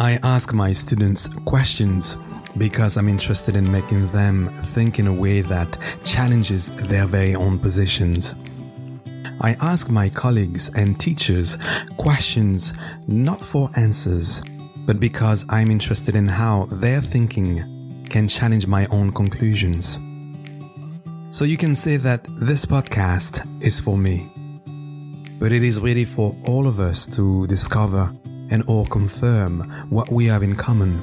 I ask my students questions because I'm interested in making them think in a way that challenges their very own positions. I ask my colleagues and teachers questions not for answers, but because I'm interested in how their thinking can challenge my own conclusions. So you can say that this podcast is for me, but it is really for all of us to discover and or confirm what we have in common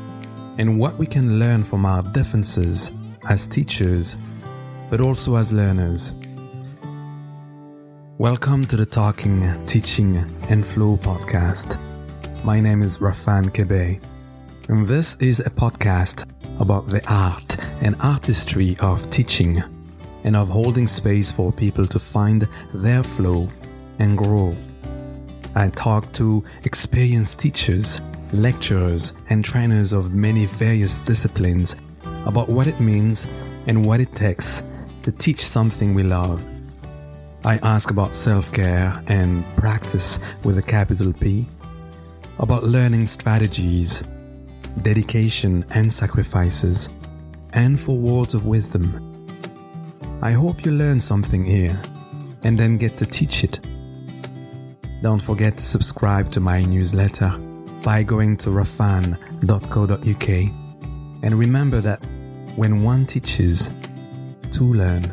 and what we can learn from our differences as teachers, but also as learners. Welcome to the Talking, Teaching, and Flow podcast. My name is Rafan Kebe, and this is a podcast about the art and artistry of teaching and of holding space for people to find their flow and grow. I talk to experienced teachers, lecturers, and trainers of many various disciplines about what it means and what it takes to teach something we love I ask about self care and practice with a capital P, about learning strategies, dedication and sacrifices, and for words of wisdom. I hope you learn something here and then get to teach it. Don't forget to subscribe to my newsletter by going to rafan.co.uk and remember that when one teaches, two learn.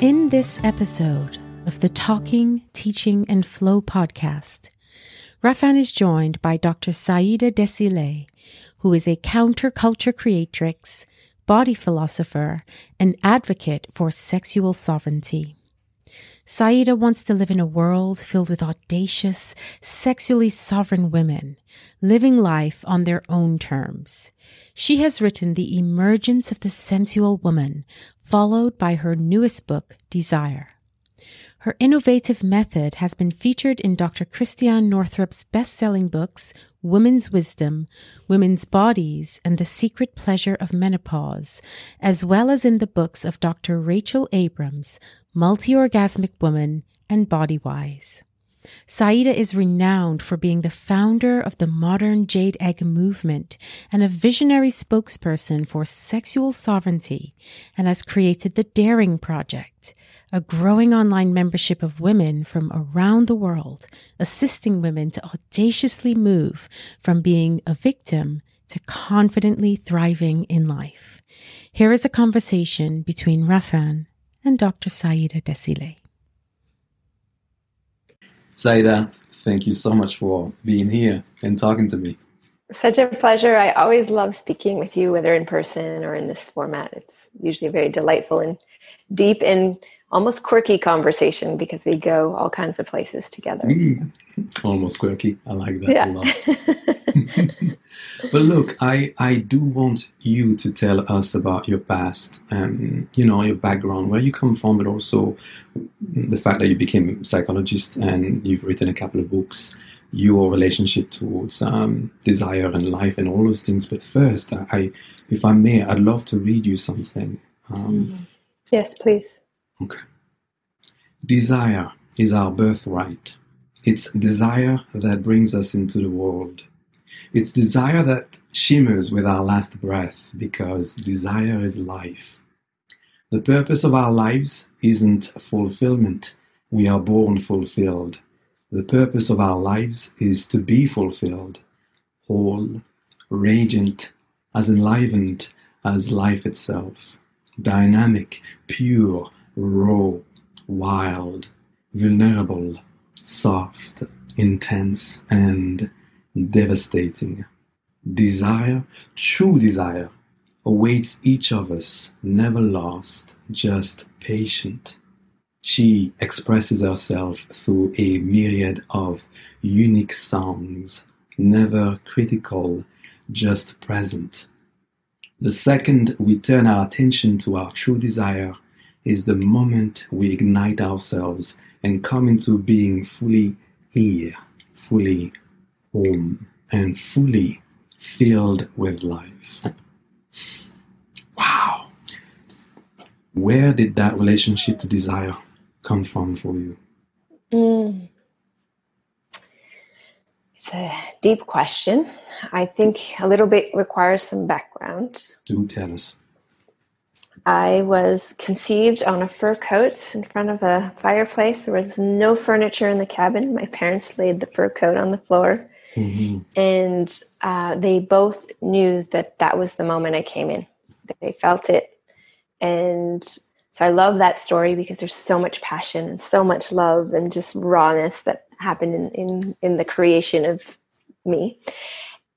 In this episode of the Talking, Teaching, and Flow podcast, Rafan is joined by Dr. Saida Désilets, who is a counterculture creatrix, body philosopher, and advocate for sexual sovereignty. Saida wants to live in a world filled with audacious, sexually sovereign women, living life on their own terms. She has written The Emergence of the Sensual Woman, followed by her newest book, Desire. Her innovative method has been featured in Dr. Christiane Northrup's best selling books, Women's Wisdom, Women's Bodies, and The Secret Pleasure of Menopause, as well as in the books of Dr. Rachel Abrams, Multi Orgasmic Woman, and Bodywise. Saida is renowned for being the founder of the modern Jade Egg movement and a visionary spokesperson for sexual sovereignty and has created the Daring Project, a growing online membership of women from around the world, assisting women to audaciously move from being a victim to confidently thriving in life. Here is a conversation between Rafan and Dr. Saida Désilets. Saida, thank you so much for being here and talking to me. Such a pleasure. I always love speaking with you, whether in person or in this format. It's usually very delightful and deep and almost quirky conversation because we go all kinds of places together. Mm, almost quirky. I like that yeah. a lot. but look, I, I do want you to tell us about your past, and you know, your background, where you come from, but also the fact that you became a psychologist and you've written a couple of books, your relationship towards um, desire and life and all those things. But first, I, if I may, I'd love to read you something. Um, mm-hmm. Yes, please. Okay. Desire is our birthright. It's desire that brings us into the world. It's desire that shimmers with our last breath because desire is life. The purpose of our lives isn't fulfillment. We are born fulfilled. The purpose of our lives is to be fulfilled, whole, radiant, as enlivened as life itself, dynamic, pure, raw, wild, vulnerable, soft, intense, and devastating. Desire, true desire, awaits each of us, never lost, just patient. She expresses herself through a myriad of unique songs, never critical, just present. The second we turn our attention to our true desire is the moment we ignite ourselves and come into being fully here, fully home, and fully filled with life. Wow. where did that relationship to desire come from for you? Mm. It's a deep question. I think a little bit requires some background. Do tell us. I was conceived on a fur coat in front of a fireplace. There was no furniture in the cabin. My parents laid the fur coat on the floor. Mm-hmm. And uh, they both knew that that was the moment I came in. They felt it. And so I love that story because there's so much passion and so much love and just rawness that happened in, in, in the creation of me.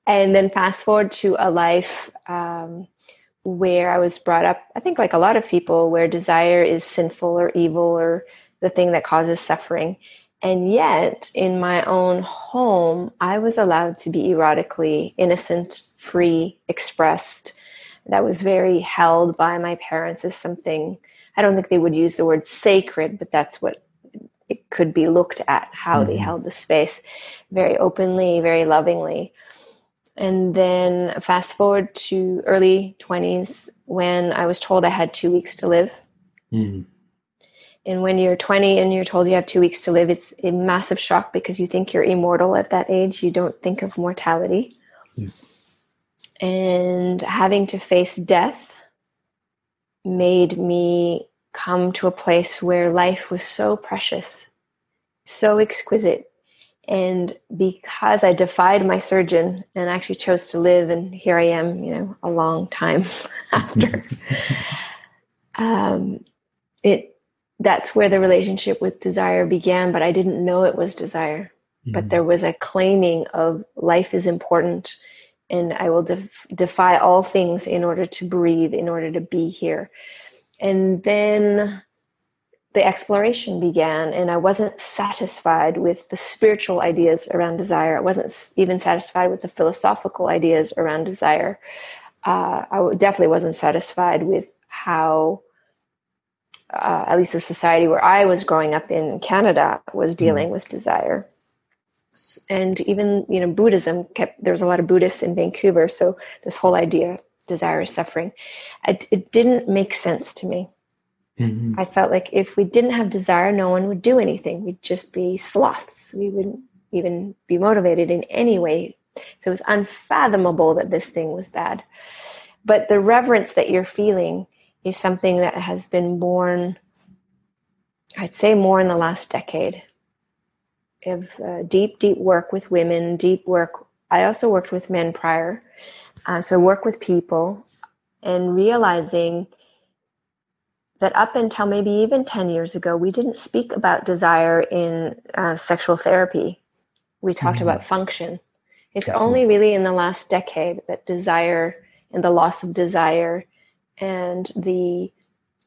And then fast forward to a life um, where I was brought up, I think, like a lot of people, where desire is sinful or evil or the thing that causes suffering. And yet, in my own home, I was allowed to be erotically innocent, free, expressed. That was very held by my parents as something, I don't think they would use the word sacred, but that's what it could be looked at, how mm-hmm. they held the space very openly, very lovingly. And then fast forward to early 20s when I was told I had two weeks to live. Mm-hmm. And when you're 20 and you're told you have two weeks to live, it's a massive shock because you think you're immortal at that age. You don't think of mortality. Yeah. And having to face death made me come to a place where life was so precious, so exquisite, and because I defied my surgeon and actually chose to live, and here I am, you know, a long time after, um, it that's where the relationship with desire began. But I didn't know it was desire. Mm-hmm. But there was a claiming of life is important, and I will def- defy all things in order to breathe, in order to be here. And then the exploration began and i wasn't satisfied with the spiritual ideas around desire. I wasn't even satisfied with the philosophical ideas around desire. Uh, i definitely wasn't satisfied with how uh, at least the society where i was growing up in canada was hmm. dealing with desire. And even you know buddhism kept there was a lot of buddhists in vancouver so this whole idea desire is suffering it, it didn't make sense to me Mm-hmm. I felt like if we didn't have desire, no one would do anything. We'd just be sloths. We wouldn't even be motivated in any way. So it was unfathomable that this thing was bad. But the reverence that you're feeling is something that has been born, I'd say, more in the last decade of uh, deep, deep work with women, deep work. I also worked with men prior. Uh, so work with people and realizing that up until maybe even 10 years ago, we didn't speak about desire in uh, sexual therapy. We talked mm-hmm. about function. It's only really in the last decade that desire and the loss of desire and the,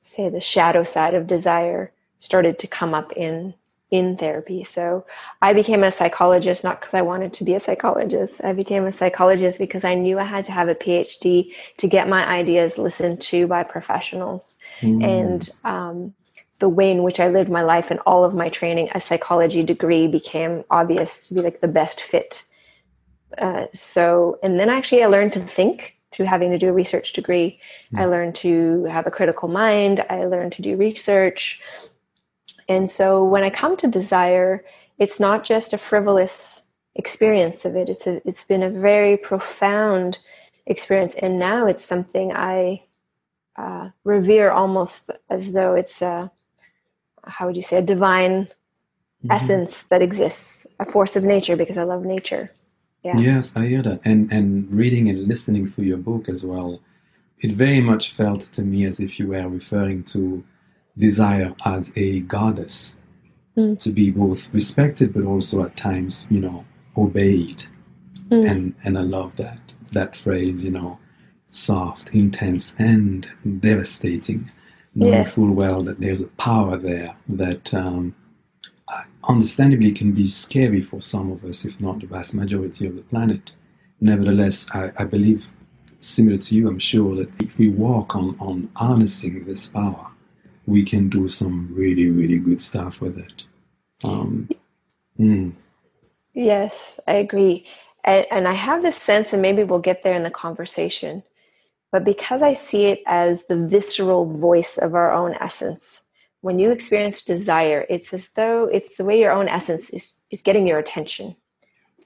say, the shadow side of desire started to come up in in therapy. So I became a psychologist not because I wanted to be a psychologist. I became a psychologist because I knew I had to have a PhD to get my ideas listened to by professionals. Mm. And um, the way in which I lived my life and all of my training, a psychology degree became obvious to be like the best fit. Uh, so, and then actually I learned to think through having to do a research degree. Mm. I learned to have a critical mind. I learned to do research. And so when I come to desire, it's not just a frivolous experience of it. It's a, it's been a very profound experience, and now it's something I uh, revere almost as though it's a how would you say a divine mm-hmm. essence that exists, a force of nature because I love nature. Yeah. Yes, I hear that, and and reading and listening through your book as well, it very much felt to me as if you were referring to desire as a goddess mm. to be both respected but also at times, you know, obeyed. Mm. And and I love that that phrase, you know, soft, intense, and devastating, knowing yeah. full well that there's a power there that um, understandably can be scary for some of us, if not the vast majority of the planet. Nevertheless, I, I believe, similar to you, I'm sure that if we walk on, on harnessing this power, we can do some really, really good stuff with it. Um, mm. Yes, I agree. And, and I have this sense, and maybe we'll get there in the conversation, but because I see it as the visceral voice of our own essence, when you experience desire, it's as though it's the way your own essence is, is getting your attention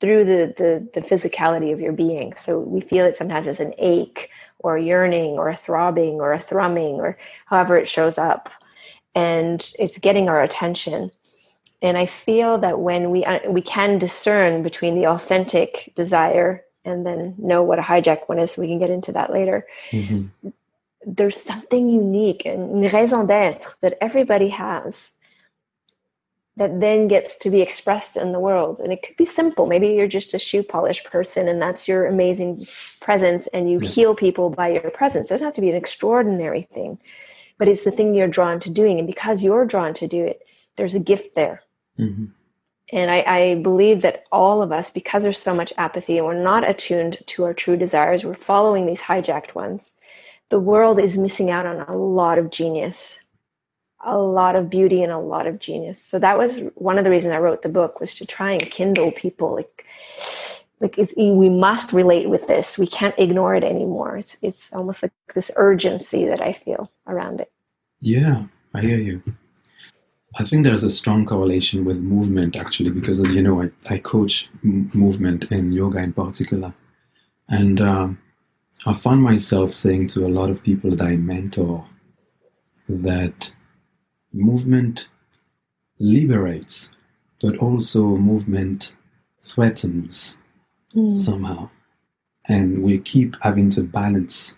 through the, the, the physicality of your being. So we feel it sometimes as an ache or a yearning or a throbbing or a thrumming or however it shows up. And it's getting our attention. And I feel that when we, uh, we can discern between the authentic desire and then know what a hijack one is. So we can get into that later. Mm-hmm. There's something unique and raison d'être that everybody has that then gets to be expressed in the world. And it could be simple. Maybe you're just a shoe polish person and that's your amazing presence and you heal people by your presence. It doesn't have to be an extraordinary thing, but it's the thing you're drawn to doing. And because you're drawn to do it, there's a gift there. Mm-hmm. And I, I, believe that all of us, because there's so much apathy and we're not attuned to our true desires, we're following these hijacked ones. The world is missing out on a lot of genius, a lot of beauty, and a lot of genius. So that was one of the reasons I wrote the book was to try and kindle people. Like, like we must relate with this. We can't ignore it anymore. It's it's almost like this urgency that I feel around it. Yeah, I hear you. I think there's a strong correlation with movement, actually, because as you know, I, I coach m- movement in yoga in particular. And um, I find myself saying to a lot of people that I mentor that movement liberates, but also movement threatens mm. somehow. And we keep having to balance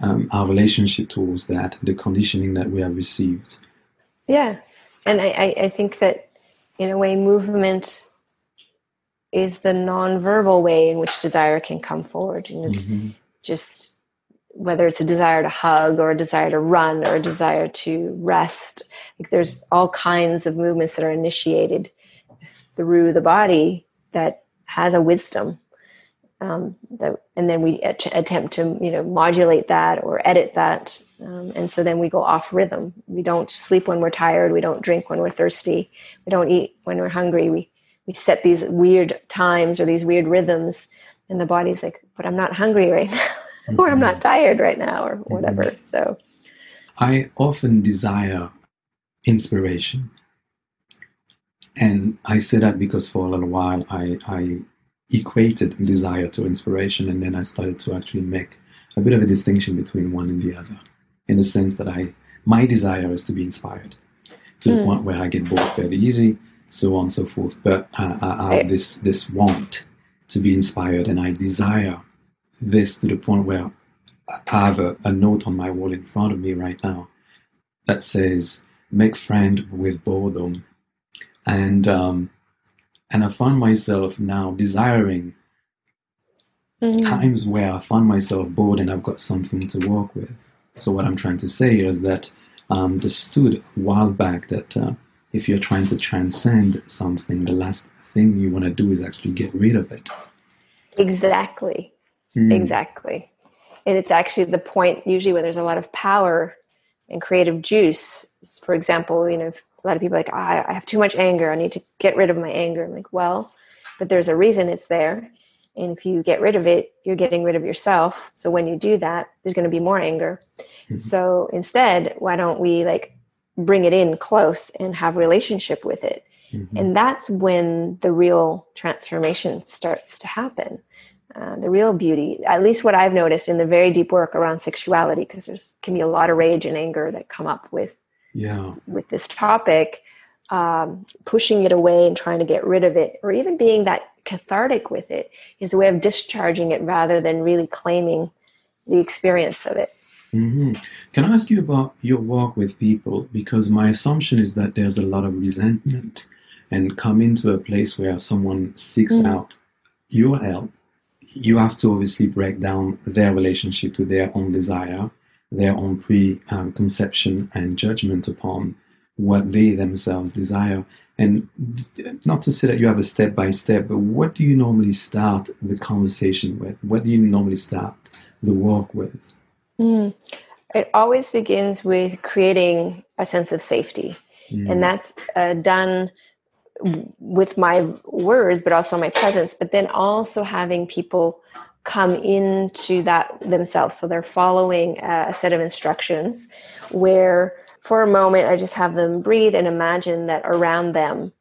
um, our relationship towards that, the conditioning that we have received. Yeah, and I, I think that in a way movement is the nonverbal way in which desire can come forward you know mm-hmm. just whether it's a desire to hug or a desire to run or a desire to rest like there's all kinds of movements that are initiated through the body that has a wisdom um, that, and then we at- attempt to you know modulate that or edit that um, and so then we go off rhythm. We don't sleep when we're tired. We don't drink when we're thirsty. We don't eat when we're hungry. We we set these weird times or these weird rhythms and the body's like but i'm not hungry right now. or i'm not tired right now or whatever mm-hmm. so i often desire inspiration and i say that because for a little while i i equated desire to inspiration, and then I started to actually make a bit of a distinction between one and the other, in the sense that I my desire is to be inspired to mm. the hmm. point where I get bored fairly easy, so on and so forth. But uh, I, have this this want to be inspired, and I desire this to the point where I have a, a note on my wall in front of me right now that says "Make friend with boredom," and um, and I find myself now desiring mm. times where I find myself bored and I've got something to work with. So, what I'm trying to say is that I understood a while back that uh, if you're trying to transcend something, the last thing you want to do is actually get rid of it. Exactly. Mm. Exactly. And it's actually the point usually where there's a lot of power and creative juice. For example, you know, a lot of people like oh, I have too much anger. I need to get rid of my anger. I'm like, well, but there's a reason it's there. And if you get rid of it, you're getting rid of yourself. So when you do that, there's going to be more anger. Mm-hmm. So instead, why don't we like bring it in close and have relationship with it? Mm-hmm. And that's when the real transformation starts to happen. Uh, the real beauty, at least what I've noticed in the very deep work around sexuality, because there's can be a lot of rage and anger that come up with yeah. with this topic, um, pushing it away and trying to get rid of it, or even being that cathartic with it, is a way of discharging it rather than really claiming the experience of it. Mm-hmm. Can I ask you about your work with people? Because my assumption is that there's a lot of resentment, and come into a place where someone seeks mm. out your help, you have to obviously break down their relationship to their own desire their own preconception and judgment upon what they themselves desire. And not to say that you have a step by step, but what do you normally start the conversation with? What do you normally start the work with? Mm. It always begins with creating a sense of safety. Mm. And that's uh, done with my words, but also my presence, but then also having people come into that themselves. So they're following a set of instructions where, for a moment, I just have them breathe and imagine that around them,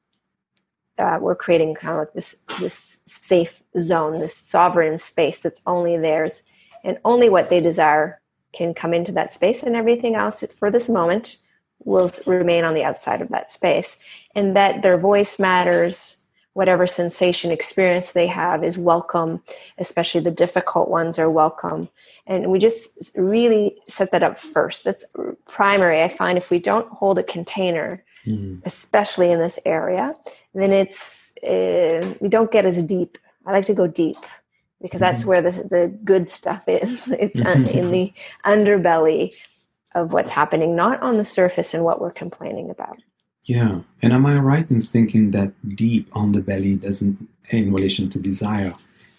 uh, we're creating kind of like this this safe zone, this sovereign space that's only theirs, and only what they desire can come into that space, and everything else for this moment will remain on the outside of that space, and that their voice matters whatever sensation experience they have is welcome, especially the difficult ones are welcome. And we just really set that up first. That's primary. I find if we don't hold a container, mm-hmm. especially in this area, then it's uh, we don't get as deep. I like to go deep because that's mm-hmm. where the the good stuff is. It's in the underbelly of what's happening, not on the surface and what we're complaining about. Yeah. And am I right in thinking that deep on the belly doesn't, in relation to desire,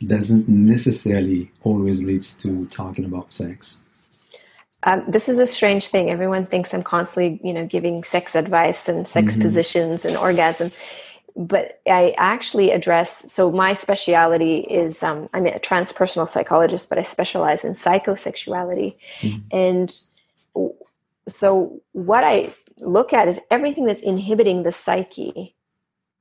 doesn't necessarily always leads to talking about sex? Um, this is a strange thing. Everyone thinks I'm constantly, you know, giving sex advice and sex mm-hmm. positions and orgasm, but I actually address. So my speciality is um, I'm a transpersonal psychologist, but I specialize in psychosexuality, mm-hmm. and so what I look at is everything that's inhibiting the psyche.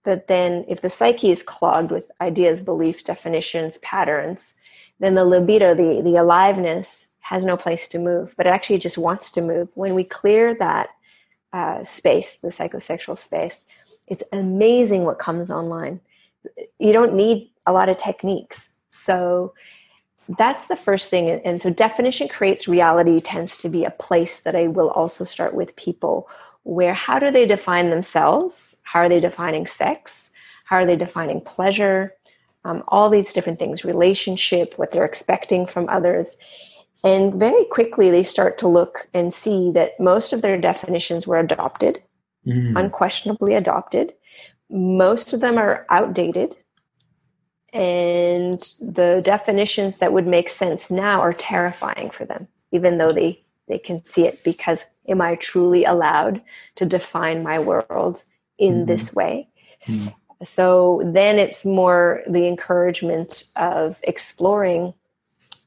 That then if the psyche is clogged with ideas beliefs definitions patterns then the libido the, the aliveness has no place to move but it actually just wants to move. When we clear that uh, space the psychosexual space it's amazing what comes online. You don't need a lot of techniques. So that's the first thing. And so definition creates reality tends to be a place that i will also start with people where how do they define themselves? How are they defining sex? How are they defining pleasure? Um, all these different things relationship what they're expecting from others. And very quickly they start to look and see that most of their definitions were adopted mm. unquestionably adopted. Most of them are outdated. And the definitions that would make sense now are terrifying for them even though they they can see it because am i truly allowed to define my world in mm-hmm. this way mm-hmm. so then it's more the encouragement of exploring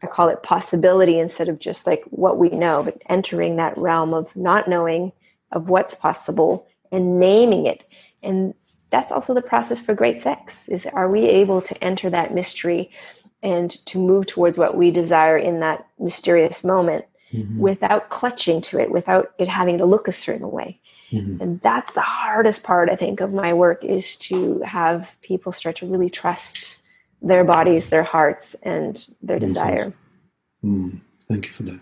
i call it possibility instead of just like what we know but entering that realm of not knowing of what's possible and naming it and that's also the process for great sex is are we able to enter that mystery and to move towards what we desire in that mysterious moment mm-hmm. without clutching to it without it having to look a certain way mm-hmm. and that's the hardest part i think of my work is to have people start to really trust their bodies their hearts and their desire mm, thank you for that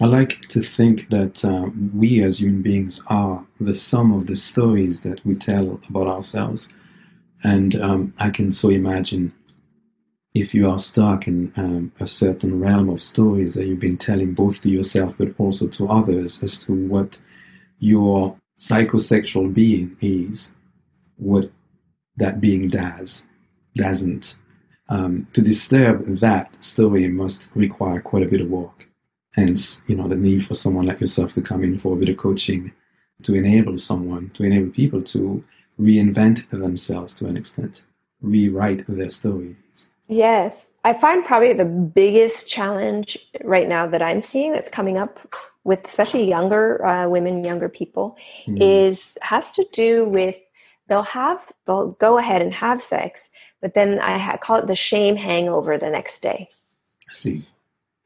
I like to think that uh, we as human beings are the sum of the stories that we tell about ourselves. And um, I can so imagine if you are stuck in um, a certain realm of stories that you've been telling both to yourself but also to others as to what your psychosexual being is, what that being does, doesn't. Um, to disturb that story must require quite a bit of work. Hence, you know, the need for someone like yourself to come in for a bit of coaching to enable someone, to enable people to reinvent themselves to an extent, rewrite their stories. Yes. I find probably the biggest challenge right now that I'm seeing that's coming up with especially younger uh, women, younger people, mm. is has to do with they'll have they'll go ahead and have sex, but then I call it the shame hangover the next day. I see.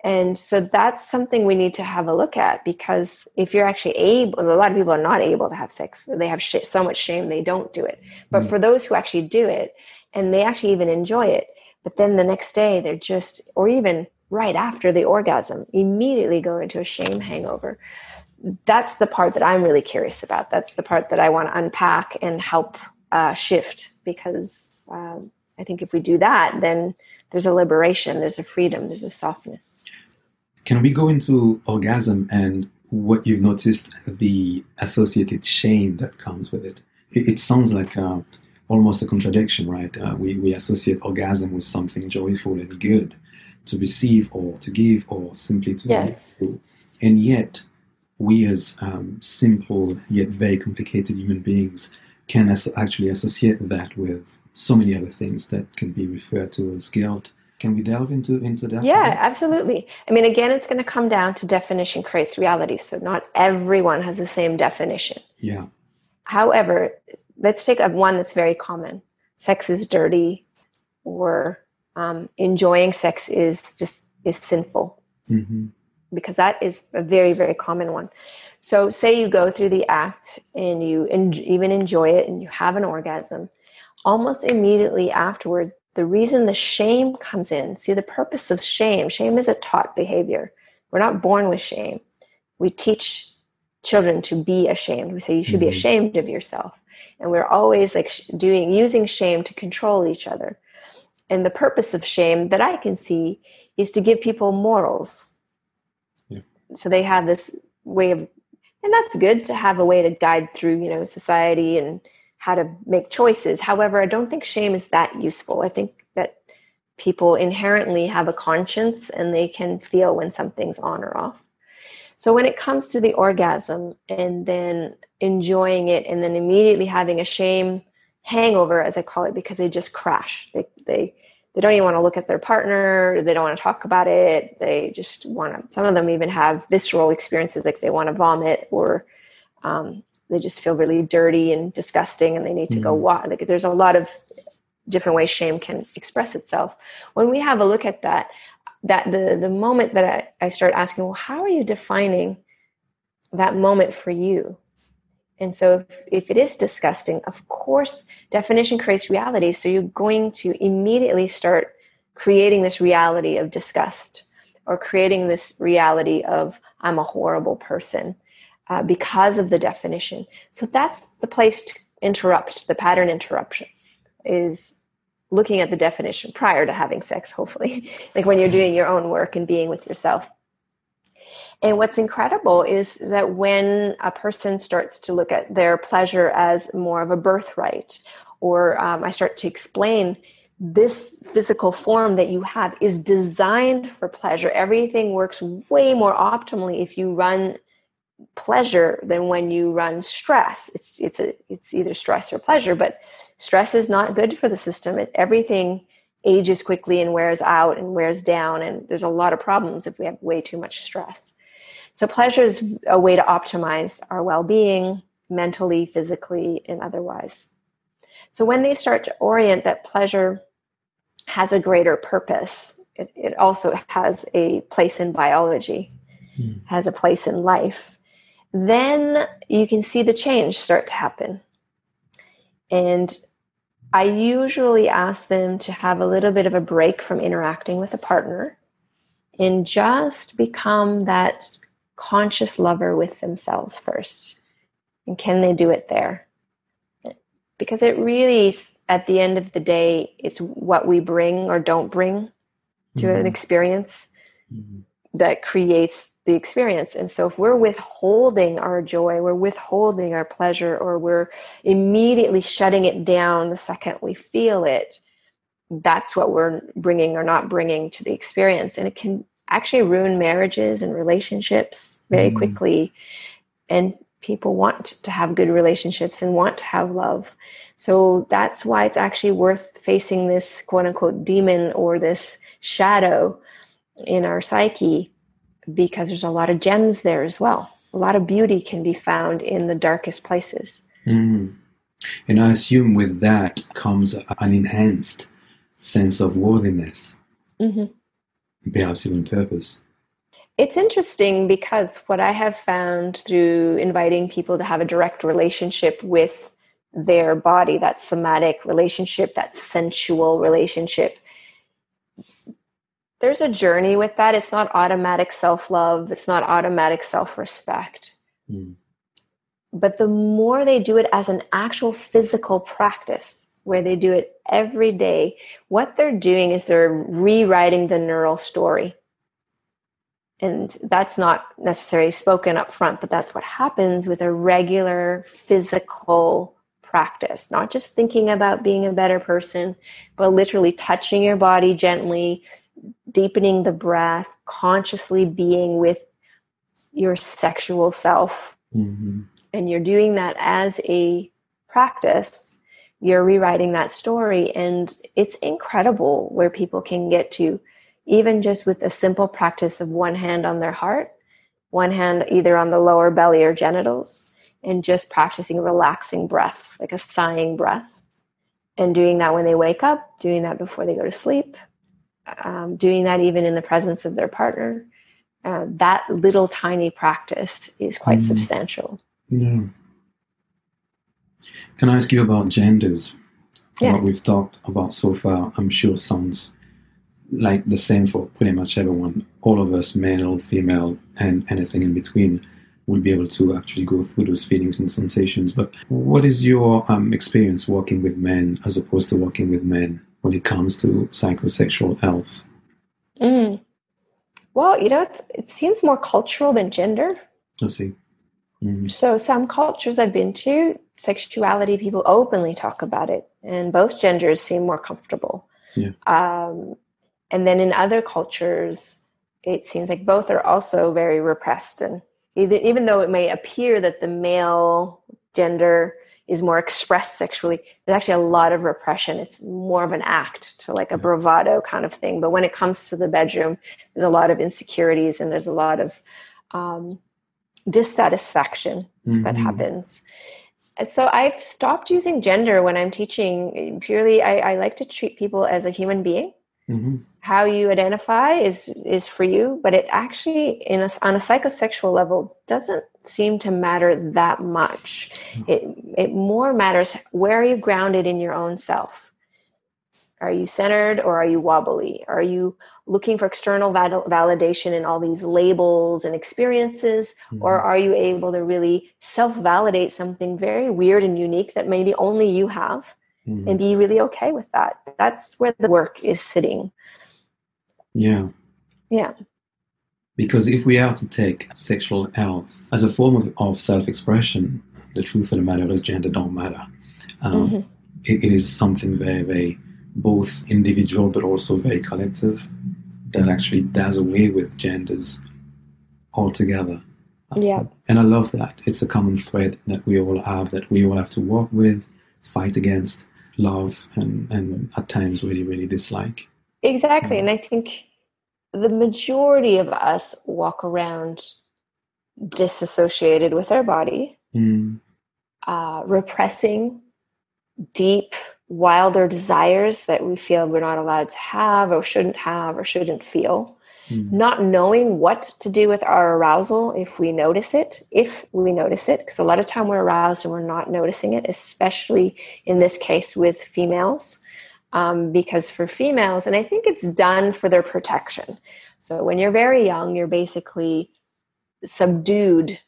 And so that's something we need to have a look at because if you're actually able, a lot of people are not able to have sex. They have sh- so much shame they don't do it. But mm. for those who actually do it and they actually even enjoy it, but then the next day they're just, or even right after the orgasm, immediately go into a shame hangover. That's the part that I'm really curious about. That's the part that I want to unpack and help uh, shift because um, I think if we do that, then there's a liberation, there's a freedom, there's a softness. Can we go into orgasm and what you've noticed the associated shame that comes with it? It, it sounds like uh, almost a contradiction, right? Uh, we, we associate orgasm with something joyful and good to receive or to give or simply to yes. live through. And yet, we as um, simple yet very complicated human beings can as- actually associate that with so many other things that can be referred to as guilt, Can we delve into into that? Yeah, absolutely. I mean, again, it's going to come down to definition creates reality. So not everyone has the same definition. Yeah. However, let's take a one that's very common. Sex is dirty, or um, enjoying sex is just is sinful. Mm-hmm. Because that is a very very common one. So, say you go through the act and you en- even enjoy it and you have an orgasm, almost immediately afterward, the reason the shame comes in see, the purpose of shame shame is a taught behavior. We're not born with shame. We teach children to be ashamed. We say you should mm-hmm. be ashamed of yourself. And we're always like doing, using shame to control each other. And the purpose of shame that I can see is to give people morals. Yeah. So they have this way of and that's good to have a way to guide through you know society and how to make choices however i don't think shame is that useful i think that people inherently have a conscience and they can feel when something's on or off so when it comes to the orgasm and then enjoying it and then immediately having a shame hangover as i call it because they just crash they they they don't even want to look at their partner they don't want to talk about it they just want to some of them even have visceral experiences like they want to vomit or um, they just feel really dirty and disgusting and they need to mm-hmm. go walk like there's a lot of different ways shame can express itself when we have a look at that that the the moment that I, I start asking well how are you defining that moment for you and so if, if it is disgusting, of course, definition creates reality. So you're going to immediately start creating this reality of disgust or creating this reality of I'm a horrible person uh, because of the definition. So that's the place to interrupt the pattern interruption is looking at the definition prior to having sex, hopefully, like when you're doing your own work and being with yourself. And what's incredible is that when a person starts to look at their pleasure as more of a birthright, or um, I start to explain this physical form that you have is designed for pleasure. Everything works way more optimally if you run pleasure than when you run stress. It's it's a it's either stress or pleasure, but stress is not good for the system. It, everything ages quickly and wears out and wears down, and there's a lot of problems if we have way too much stress. So, pleasure is a way to optimize our well being mentally, physically, and otherwise. So, when they start to orient that pleasure has a greater purpose, it, it also has a place in biology, hmm. has a place in life, then you can see the change start to happen. And I usually ask them to have a little bit of a break from interacting with a partner and just become that conscious lover with themselves first? And can they do it there? Because it really, at the end of the day, it's what we bring or don't bring to mm-hmm. an experience mm-hmm. that creates the experience. And so if we're withholding our joy, we're withholding our pleasure, or we're immediately shutting it down the second we feel it, that's what we're bringing or not bringing to the experience. And it can actually ruin marriages and relationships very mm. quickly. And people want to have good relationships and want to have love. So that's why it's actually worth facing this quote unquote demon or this shadow in our psyche because there's a lot of gems there as well. A lot of beauty can be found in the darkest places. Mm. And I assume with that comes an enhanced sense of worthiness. Mm-hmm perhaps even purpose. It's interesting because what I have found through inviting people to have a direct relationship with their body, that somatic relationship, that sensual relationship, there's a journey with that. It's not automatic self love, it's not automatic self respect. Mm. But the more they do it as an actual physical practice, where they do it every day, what they're doing is they're rewriting the neural story. And that's not necessarily spoken up front, but that's what happens with a regular physical practice. Not just thinking about being a better person, but literally touching your body gently, deepening the breath, consciously being with your sexual self. Mm-hmm. And you're doing that as a practice you're rewriting that story. And it's incredible where people can get to, even just with a simple practice of one hand on their heart, one hand either on the lower belly or genitals, and just practicing relaxing breaths, like a sighing breath. And doing that when they wake up, doing that before they go to sleep, um, doing that even in the presence of their partner. Uh, that little tiny practice is quite mm. substantial. Yeah. Can I ask you about genders? Yeah. What we've talked about so far, I'm sure sounds like the same for pretty much everyone. All of us, male, female, and anything in between, will be able to actually go through those feelings and sensations. But what is your um, experience working with men as opposed to working with men when it comes to psychosexual health? Mm. Well, you know, it seems more cultural than gender. I see. Mm-hmm. So, some cultures I've been to, sexuality, people openly talk about it, and both genders seem more comfortable. Yeah. Um, and then in other cultures, it seems like both are also very repressed. And even though it may appear that the male gender is more expressed sexually, there's actually a lot of repression. It's more of an act to like a bravado kind of thing. But when it comes to the bedroom, there's a lot of insecurities and there's a lot of um, dissatisfaction mm-hmm. that happens. And so I've stopped using gender when I'm teaching. Purely, I, I like to treat people as a human being. Mm-hmm. How you identify is is for you, but it actually, in a, on a psychosexual level, doesn't seem to matter that much. Mm-hmm. It it more matters where are you grounded in your own self. Are you centered or are you wobbly? Are you looking for external val- validation in all these labels and experiences? Mm-hmm. Or are you able to really self validate something very weird and unique that maybe only you have mm-hmm. and be really okay with that? That's where the work is sitting. Yeah. Yeah. Because if we are to take sexual health as a form of, of self expression, the truth of the matter is gender don't matter. Um, mm-hmm. it, it is something very, very both individual but also very collective that actually does away with genders altogether. Yeah. And I love that. It's a common thread that we all have, that we all have to work with, fight against, love, and, and at times really, really dislike. Exactly. Mm. And I think the majority of us walk around disassociated with our bodies, mm. uh, repressing deep wilder desires that we feel we're not allowed to have or shouldn't have or shouldn't feel. Mm. Not knowing what to do with our arousal if we notice it, if we notice it, because a lot of time we're aroused and we're not noticing it, especially in this case with females. Um, because for females, and I think it's done for their protection. So when you're very young, you're basically subdued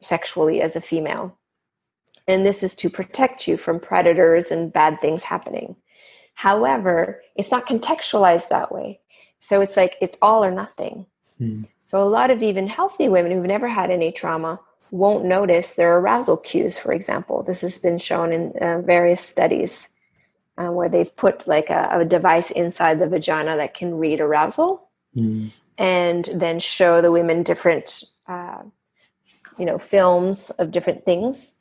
sexually as a female and this is to protect you from predators and bad things happening. However, it's not contextualized that way. So it's like it's all or nothing. Mm. So a lot of even healthy women who've never had any trauma won't notice their arousal cues, for example. This has been shown in uh, various studies uh, where they've put like a, a, device inside the vagina that can read arousal mm. and then show the women different, uh, you know, films of different things.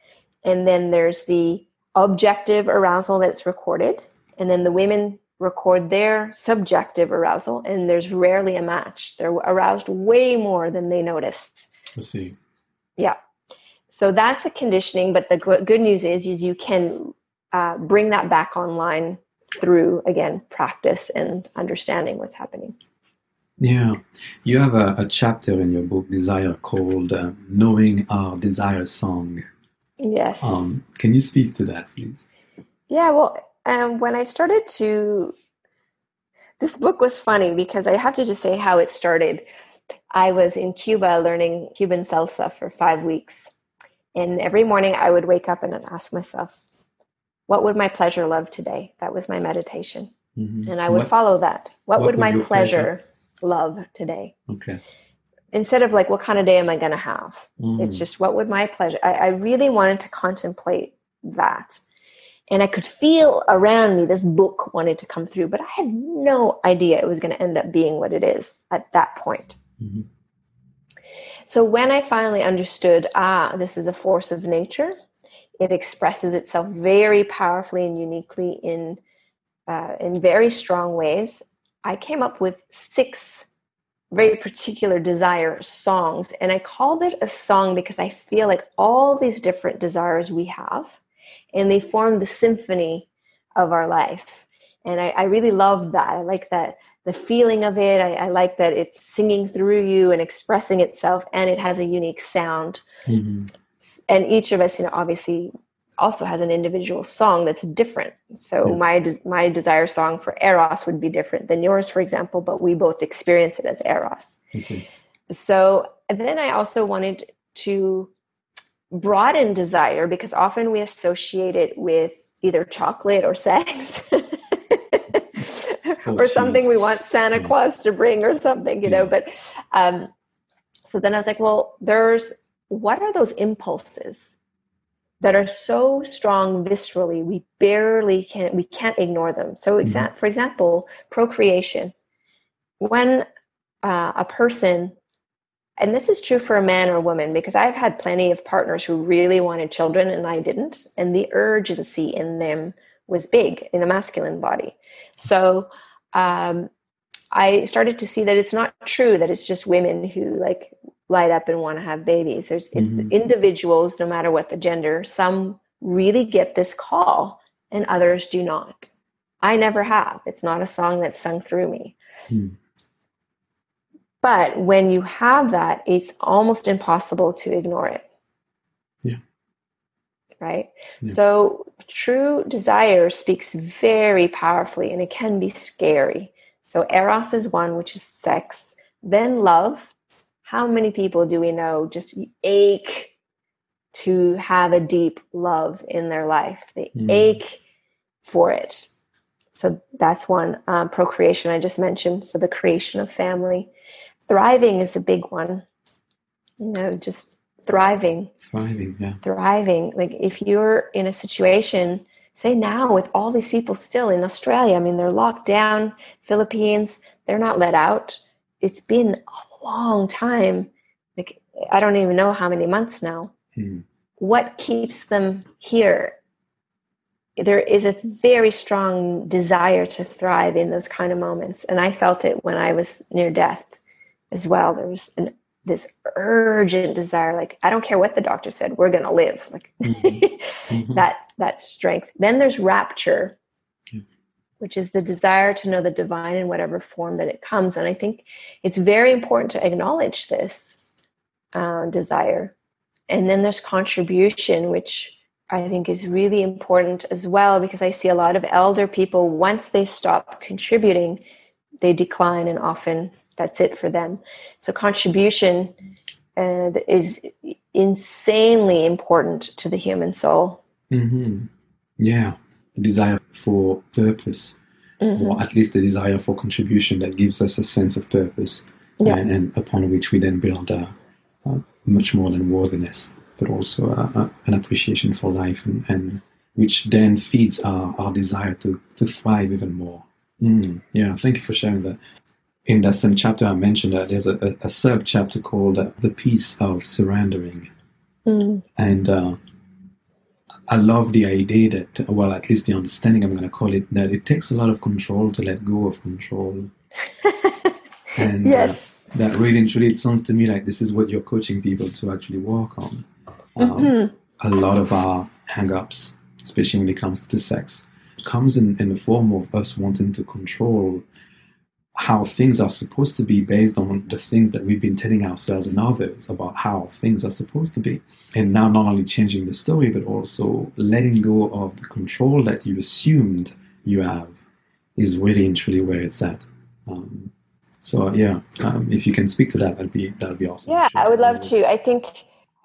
And then there's the objective arousal that's recorded. And then the women record their subjective arousal and there's rarely a match. They're aroused way more than they noticed. I see. Yeah. So that's a conditioning but the good news is is you can uh, bring that back online through again practice and understanding what's happening yeah you have a, a chapter in your book desire called uh, knowing our desire song Yes. Um, can you speak to that, please? Yeah, well, um, when I started to, this book was funny because I have to just say how it started. I was in Cuba learning Cuban salsa for five weeks. And every morning I would wake up and ask myself, what would my pleasure love today? That was my meditation. Mm-hmm. And I would what, follow that. What, what would, would my pleasure, pleasure love today? Okay instead of like what kind of day am i going to have mm. it's just what would my pleasure I, I, really wanted to contemplate that and i could feel around me this book wanted to come through but i had no idea it was going to end up being what it is at that point mm-hmm. so when i finally understood ah this is a force of nature It expresses itself very powerfully and uniquely in uh, in very strong ways. I came up with six very particular desire songs, and I called it a song because I feel like all these different desires we have, and they form the symphony of our life. And I, I really love that. I like that the feeling of it. I, I, like that it's singing through you and expressing itself, and it has a unique sound. Mm-hmm. And each of us, you know, obviously also has an individual song that's different. So yeah. my de- my desire song for Eros would be different than yours, for example, but we both experience it as Eros. So then I also wanted to broaden desire because often we associate it with either chocolate or sex. Oh, or something we want Santa yeah. Claus to bring or something, you yeah. know. But um, so then I was like, well, there's what are those impulses that are so strong viscerally we barely can we can't ignore them. So, mm-hmm. exa- for example, procreation. When uh, a person and this is true for a man or a woman because I've had plenty of partners who really wanted children and I didn't, and the urgency in them was big in a masculine body. So um, I started to see that it's not true that it's just women who like light up and want to have babies. There's mm-hmm. individuals, no matter what the gender, some really get this call and others do not. I never have. It's not a song that's sung through me. Hmm. But when you have that, it's almost impossible to ignore it. Yeah. Right? Yeah. So true desire speaks very powerfully and it can be scary. So eros is one, which is sex. Then love. How many people do we know just ache to have a deep love in their life? They mm. ache for it. So that's one. Um, procreation, I just mentioned. So the creation of family thriving is a big one you know just thriving thriving yeah thriving like if you're in a situation say now with all these people still in australia i mean they're locked down philippines they're not let out it's been a long time like i don't even know how many months now hmm. what keeps them here there is a very strong desire to thrive in those kind of moments and i felt it when i was near death as well. There was an, this urgent desire, like I don't care what the doctor said, we're going to live. Like mm-hmm. mm-hmm. that that strength. Then there's rapture, which is the desire to know the divine in whatever form that it comes. And I think it's very important to acknowledge this uh, desire. And then there's contribution, which I think is really important as well because I see a lot of elder people once they stop contributing, they decline and often that's it for them. So contribution uh, is insanely important to the human soul. Mm-hmm. Yeah, the desire for purpose, mm-hmm. or at least the desire for contribution that gives us a sense of purpose, yeah. and, and, upon which we then build a, a much more than worthiness, but also a, an appreciation for life, and, and, which then feeds our, our desire to, to thrive even more. Mm, yeah, thank you for sharing that in that same chapter I mentioned that there's a, a, a sub chapter called uh, "The Peace of Surrendering," mm. and uh, I love the idea that, well, at least the understanding I'm going to call it, that it takes a lot of control to let go of control. and uh, yes, uh, that really and truly, it sounds to me like this is what you're coaching people to actually work on. Um, mm-hmm. A lot of our hang-ups, especially when it comes to sex, comes in, in the form of us wanting to control how things are supposed to be based on the things that we've been telling ourselves and others about how things are supposed to be. And now, not only changing the story, but also letting go of the control that you assumed you have is really and truly where it's at. Um, so, yeah, um, if you can speak to that, that'd be that'd be awesome. Yeah, I would love to. I think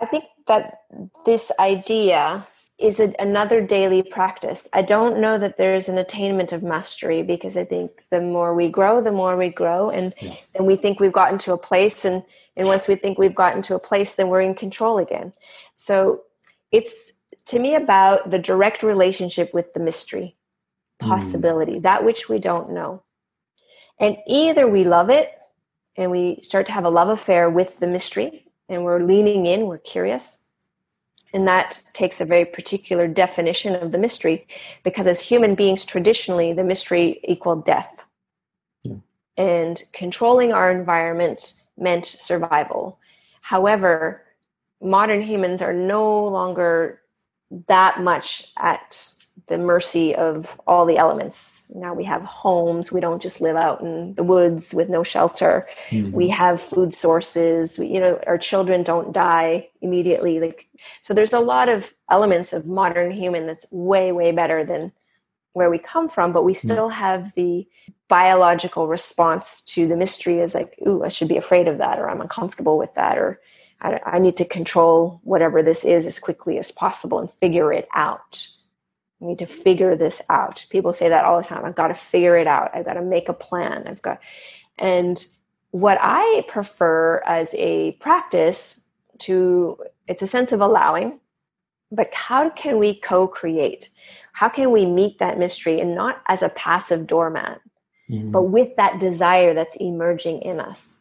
I think that this idea is a, another daily practice. I don't know that there's an attainment of mastery because I think the more we grow, the more we grow, and yeah. and we think we've gotten to a place, and and once we think we've gotten to a place, then we're in control again. So it's to me about the direct relationship with the mystery, possibility, mm. that which we don't know, and either we love it and we start to have a love affair with the mystery, and we're leaning in, we're curious And that takes a very particular definition of the mystery because, as human beings, traditionally the mystery equaled death. Yeah. And controlling our environment meant survival. However, modern humans are no longer that much at the mercy of all the elements. Now we have homes. We don't just live out in the woods with no shelter. Mm-hmm. We have food sources. We, you know, our children don't die immediately. Like, so there's a lot of elements of modern human that's way, way better than where we come from, but we mm. still have the biological response to the mystery is like, ooh, I should be afraid of that, or I'm uncomfortable with that, or I, I need to control whatever this is as quickly as possible and figure it out. I need to figure this out. People say that all the time. I've got to figure it out. I've got to make a plan. I've got, and what I prefer as a practice to, it's a sense of allowing, but how can we co create? How can we meet that mystery and not as a passive doormat, mm-hmm. but with that desire that's emerging in us?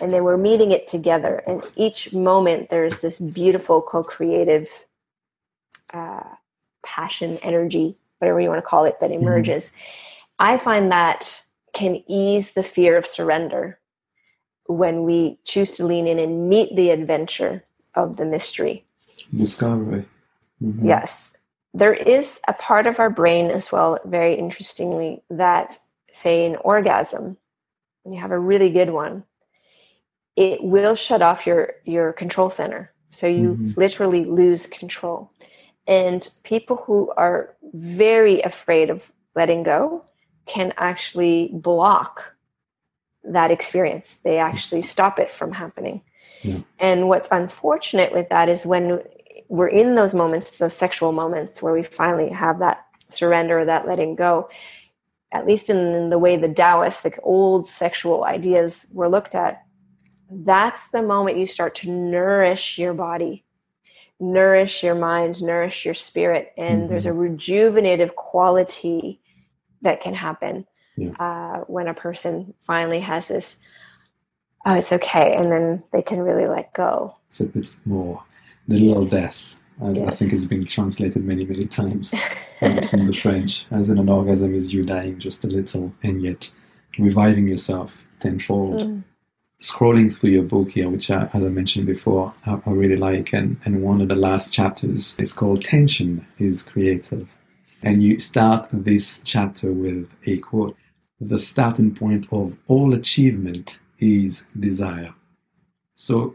And then we're meeting it together. And each moment, there's this beautiful co creative uh, passion, energy, whatever you want to call it, that mm-hmm. emerges. Mm-hmm. I find that can ease the fear of surrender when we choose to lean in and meet the adventure of the mystery. Discovery. Mm-hmm. Yes. There is a part of our brain as well, very interestingly, that, say, an orgasm, when you have a really good one, it will shut off your, your control center. So you mm-hmm. literally lose control. And people who are very afraid of letting go can actually block that experience. They actually stop it from happening. Yeah. And what's unfortunate with that is when we're in those moments, those sexual moments where we finally have that surrender, that letting go, at least in the way the Taoist, the old sexual ideas were looked at, that's the moment you start to nourish your body nourish your mind, nourish your spirit, and mm-hmm. there's a rejuvenative quality that can happen yeah. uh, when a person finally has this. Oh, it's okay, and then they can really let go. It's a bit more the little death, as yes. I think has been translated many, many times uh, from the French. As in an orgasm is you dying just a little, and yet reviving yourself tenfold. Mm scrolling through your book here, which I, as I mentioned before, I, I, really like, and, and one of the last chapters is called Tension is Creative. And you start this chapter with a quote The starting point of all achievement is desire. So,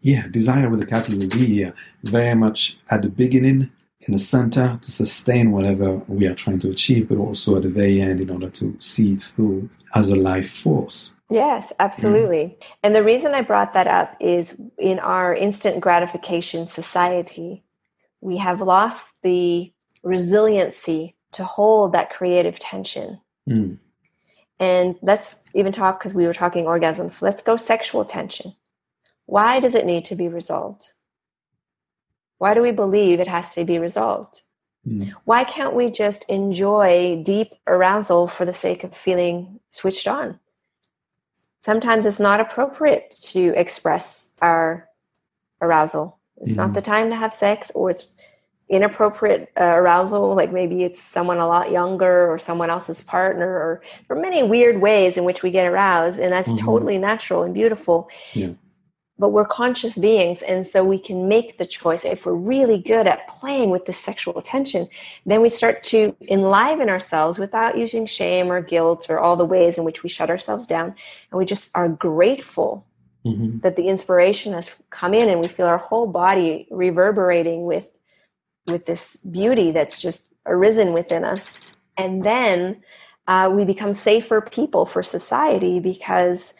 yeah, desire with a capital D here, very much at the beginning, in the center to sustain whatever we are trying to achieve, but also at the very end in order to see it through as a life force. Yes, absolutely. Mm. And the reason I brought that up is in our instant gratification society, we have lost the resiliency to hold that creative tension. Mm. And let's even talk because we were talking orgasms. So let's go sexual tension. Why does it need to be resolved? Why do we believe it has to be resolved? Mm. Why can't we just enjoy deep arousal for the sake of feeling switched on? Sometimes it's not appropriate to express our arousal. It's mm-hmm. not the time to have sex, or it's inappropriate uh, arousal. Like maybe it's someone a lot younger, or someone else's partner, or there are many weird ways in which we get aroused, and that's mm-hmm. totally natural and beautiful. Yeah but we're conscious beings and so we can make the choice. If we're really good at playing with the sexual tension then we start to enliven ourselves without using shame or guilt or all the ways in which we shut ourselves down. And we just are grateful mm-hmm. that the inspiration has come in and we feel our whole body reverberating with with this beauty that's just arisen within us. And then uh, we become safer people for society because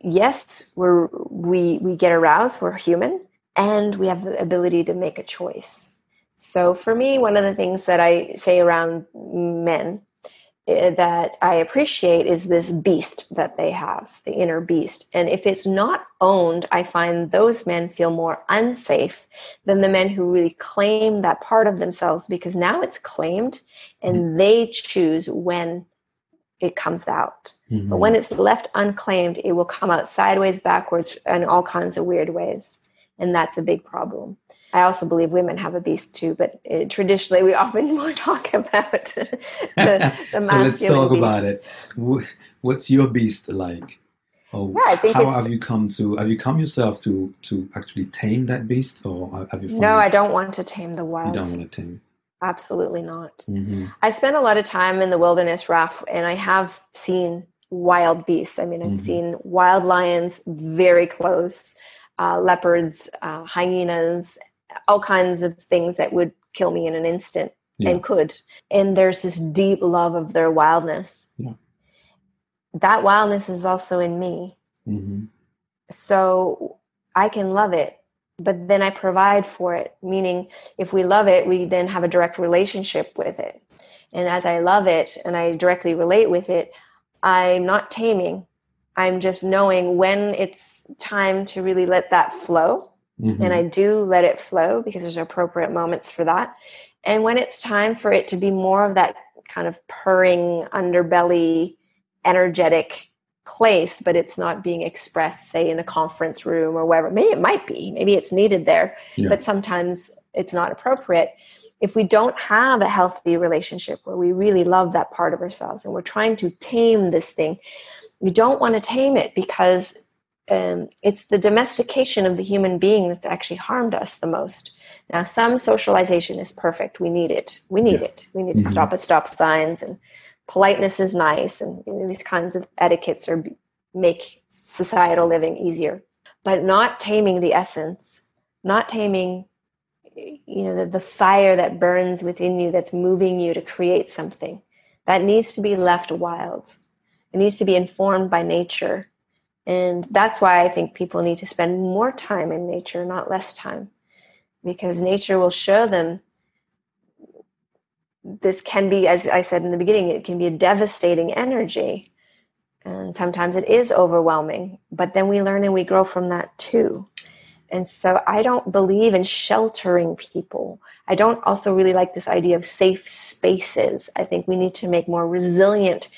yes, we're we we get aroused, we're human, and we have the ability to make a choice. So for me, one of the things that I say around men eh, that I appreciate is this beast that they have, the inner beast. And if it's not owned, I find those men feel more unsafe than the men who really claim that part of themselves because now it's claimed and mm-hmm. they choose when it comes out. Mm-hmm. But when it's left unclaimed, it will come out sideways, backwards, and all kinds of weird ways. And that's a big problem. I also believe women have a beast too, but it, traditionally we often more talk about the, the so let's talk beast. about it. What's your beast like? Oh, yeah, I think how have you come to? Have you come yourself to to actually tame that beast, or have you? No, I don't want to tame the wild. You don't want to tame. Absolutely not. Mm-hmm. I spent a lot of time in the wilderness, Raf, and I have seen wild beasts. I mean, I've mm-hmm. seen wild lions very close, uh, leopards, uh, hyenas, all kinds of things that would kill me in an instant yeah. and could. And there's this deep love of their wildness. Yeah. That wildness is also in me. Mm-hmm. So I can love it, but then I provide for it. Meaning, if we love it, we then have a direct relationship with it. And as I love it and I directly relate with it, I'm not taming. I'm just knowing when it's time to really let that flow Mm-hmm. And I do let it flow because there's appropriate moments for that. And when it's time for it to be more of that kind of purring underbelly, energetic place, but it's not being expressed, say, in a conference room or wherever. Maybe it might be, maybe it's needed there, yeah. but sometimes it's not appropriate. If we don't have a healthy relationship where we really love that part of ourselves and we're trying to tame this thing, we don't want to tame it because um, it's the domestication of the human being that's actually harmed us the most. Now, some socialization is perfect. We need it. We need yeah. it. We need mm-hmm. to stop at stop signs, and politeness is nice, and you know, these kinds of etiquettes are make societal living easier. But not taming the essence, not taming, you know, the, the fire that burns within you, that's moving you to create something. That needs to be left wild. It needs to be informed by nature and that's why I think people need to spend more time in nature, not less time, because nature will show them this can be, as I said in the beginning, it can be a devastating energy. And sometimes it is overwhelming, but then we learn and we grow from that too. And so I don't believe in sheltering people. I don't also really like this idea of safe spaces. I think we need to make more resilient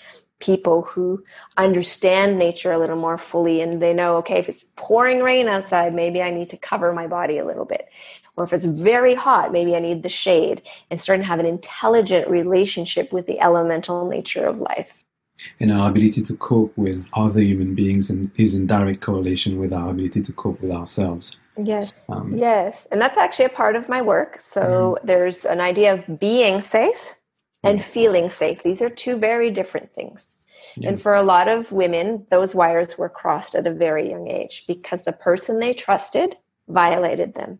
people who understand nature a little more fully and they know okay if it's pouring rain outside maybe i need to cover my body a little bit or if it's very hot maybe i need the shade and starting to have an intelligent relationship with the elemental nature of life and our ability to cope with other human beings is in direct correlation with our ability to cope with ourselves yes um, yes and that's actually a part of my work so mm-hmm. there's an idea of being safe and feeling safe. These are two very different things. Yeah. And for a lot of women, those wires were crossed at a very young age because the person they trusted violated them.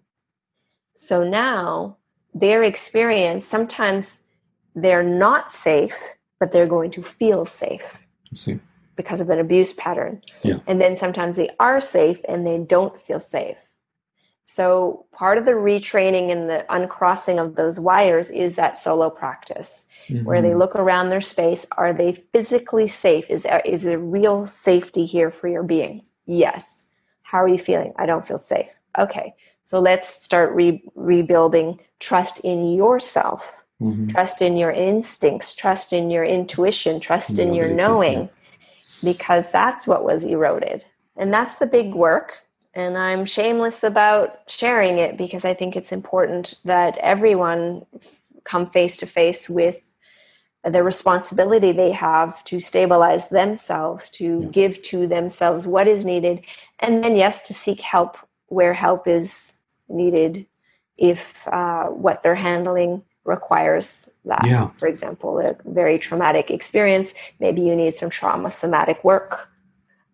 So now their experience, sometimes they're not safe, but they're going to feel safe See, because of an abuse pattern. Yeah. And then sometimes they are safe and they don't feel safe. So part of the retraining and the uncrossing of those wires is that solo practice mm-hmm. where they mm-hmm. look around their space. Are they physically safe? Is there, is there real safety here for your being? Yes. How are you feeling? I don't feel safe. Okay. So let's start re- rebuilding trust in yourself, mm-hmm. trust in your instincts, trust in your intuition, trust in your knowing, because that's what was eroded. And that's the big work and I'm shameless about sharing it because I think it's important that everyone come face to face with the responsibility they have to stabilize themselves, to yeah. give to themselves what is needed, and then, yes, to seek help where help is needed if uh, what they're handling requires that. Yeah. For example, a very traumatic experience, maybe you need some trauma somatic work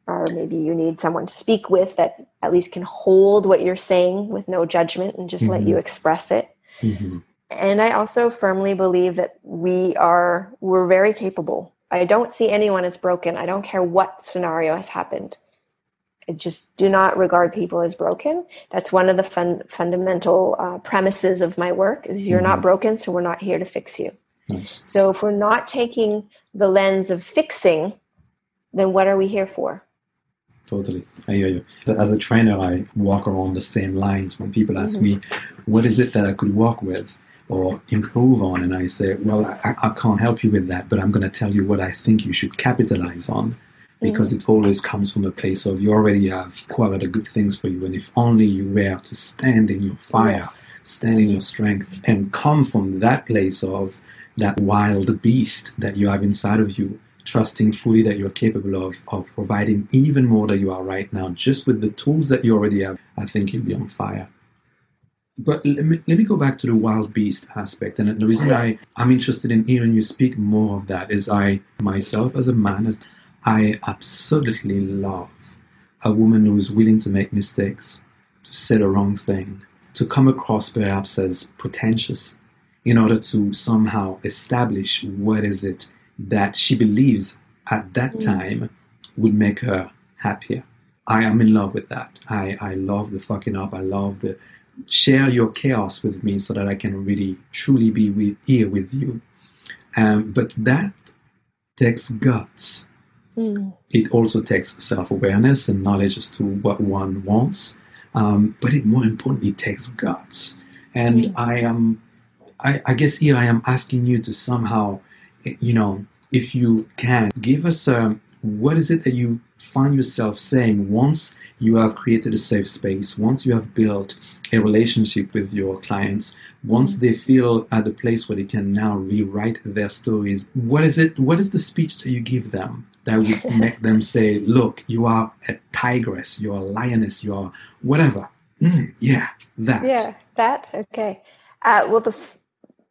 or maybe you need someone to speak with that at least can hold what you're saying with no judgment and just mm-hmm. let you mm-hmm. express it mm-hmm. and i also firmly believe that we are we're very capable i don't see anyone as broken i don't care what scenario has happened just do not regard people as broken that's one of the fun, fundamental uh, premises of my work is you're mm-hmm. not broken so we're not here to fix you nice. so if we're not taking the lens of fixing then what are we here for Totally. I hear you. As a trainer, I walk along the same lines when people ask mm-hmm. me, what is it that I could work with or improve on? And I say, well, I, I can't help you with that, but I'm going to tell you what I think you should capitalize on because mm. it always comes from a place of you already have quite a lot of good things for you, and if only you were to stand in your fire, Yes. stand in your strength, and come from that place of that wild beast that you have inside of you, trusting fully that you're capable of of providing even more than you are right now, just with the tools that you already have, I think you'll be on fire. But let me, let me go back to the wild beast aspect. And the reason I, I'm interested in hearing you speak more of that is I, myself as a man, as I absolutely love a woman who is willing to make mistakes, to say the wrong thing, to come across perhaps as pretentious in order to somehow establish what is it that she believes at that Mm. time would make her happier. I am in love with that. I, I love the fucking up. I love the share your chaos with me so that I can really truly be with, here with you. Um, but that takes guts. Mm. It also takes self awareness and knowledge as to what one wants. Um, but it more importantly takes guts. And Mm. I am, I, I guess here I am asking you to somehow, you know, if you can give us um, what is it that you find yourself saying once you have created a safe space, once you have built a relationship with your clients, once they feel at the place where they can now rewrite their stories, what is it? What is the speech that you give them that would make them say, "Look, you are a tigress, you are a lioness, you are whatever." Mm, yeah, that. Yeah, that okay. Uh, well, the f-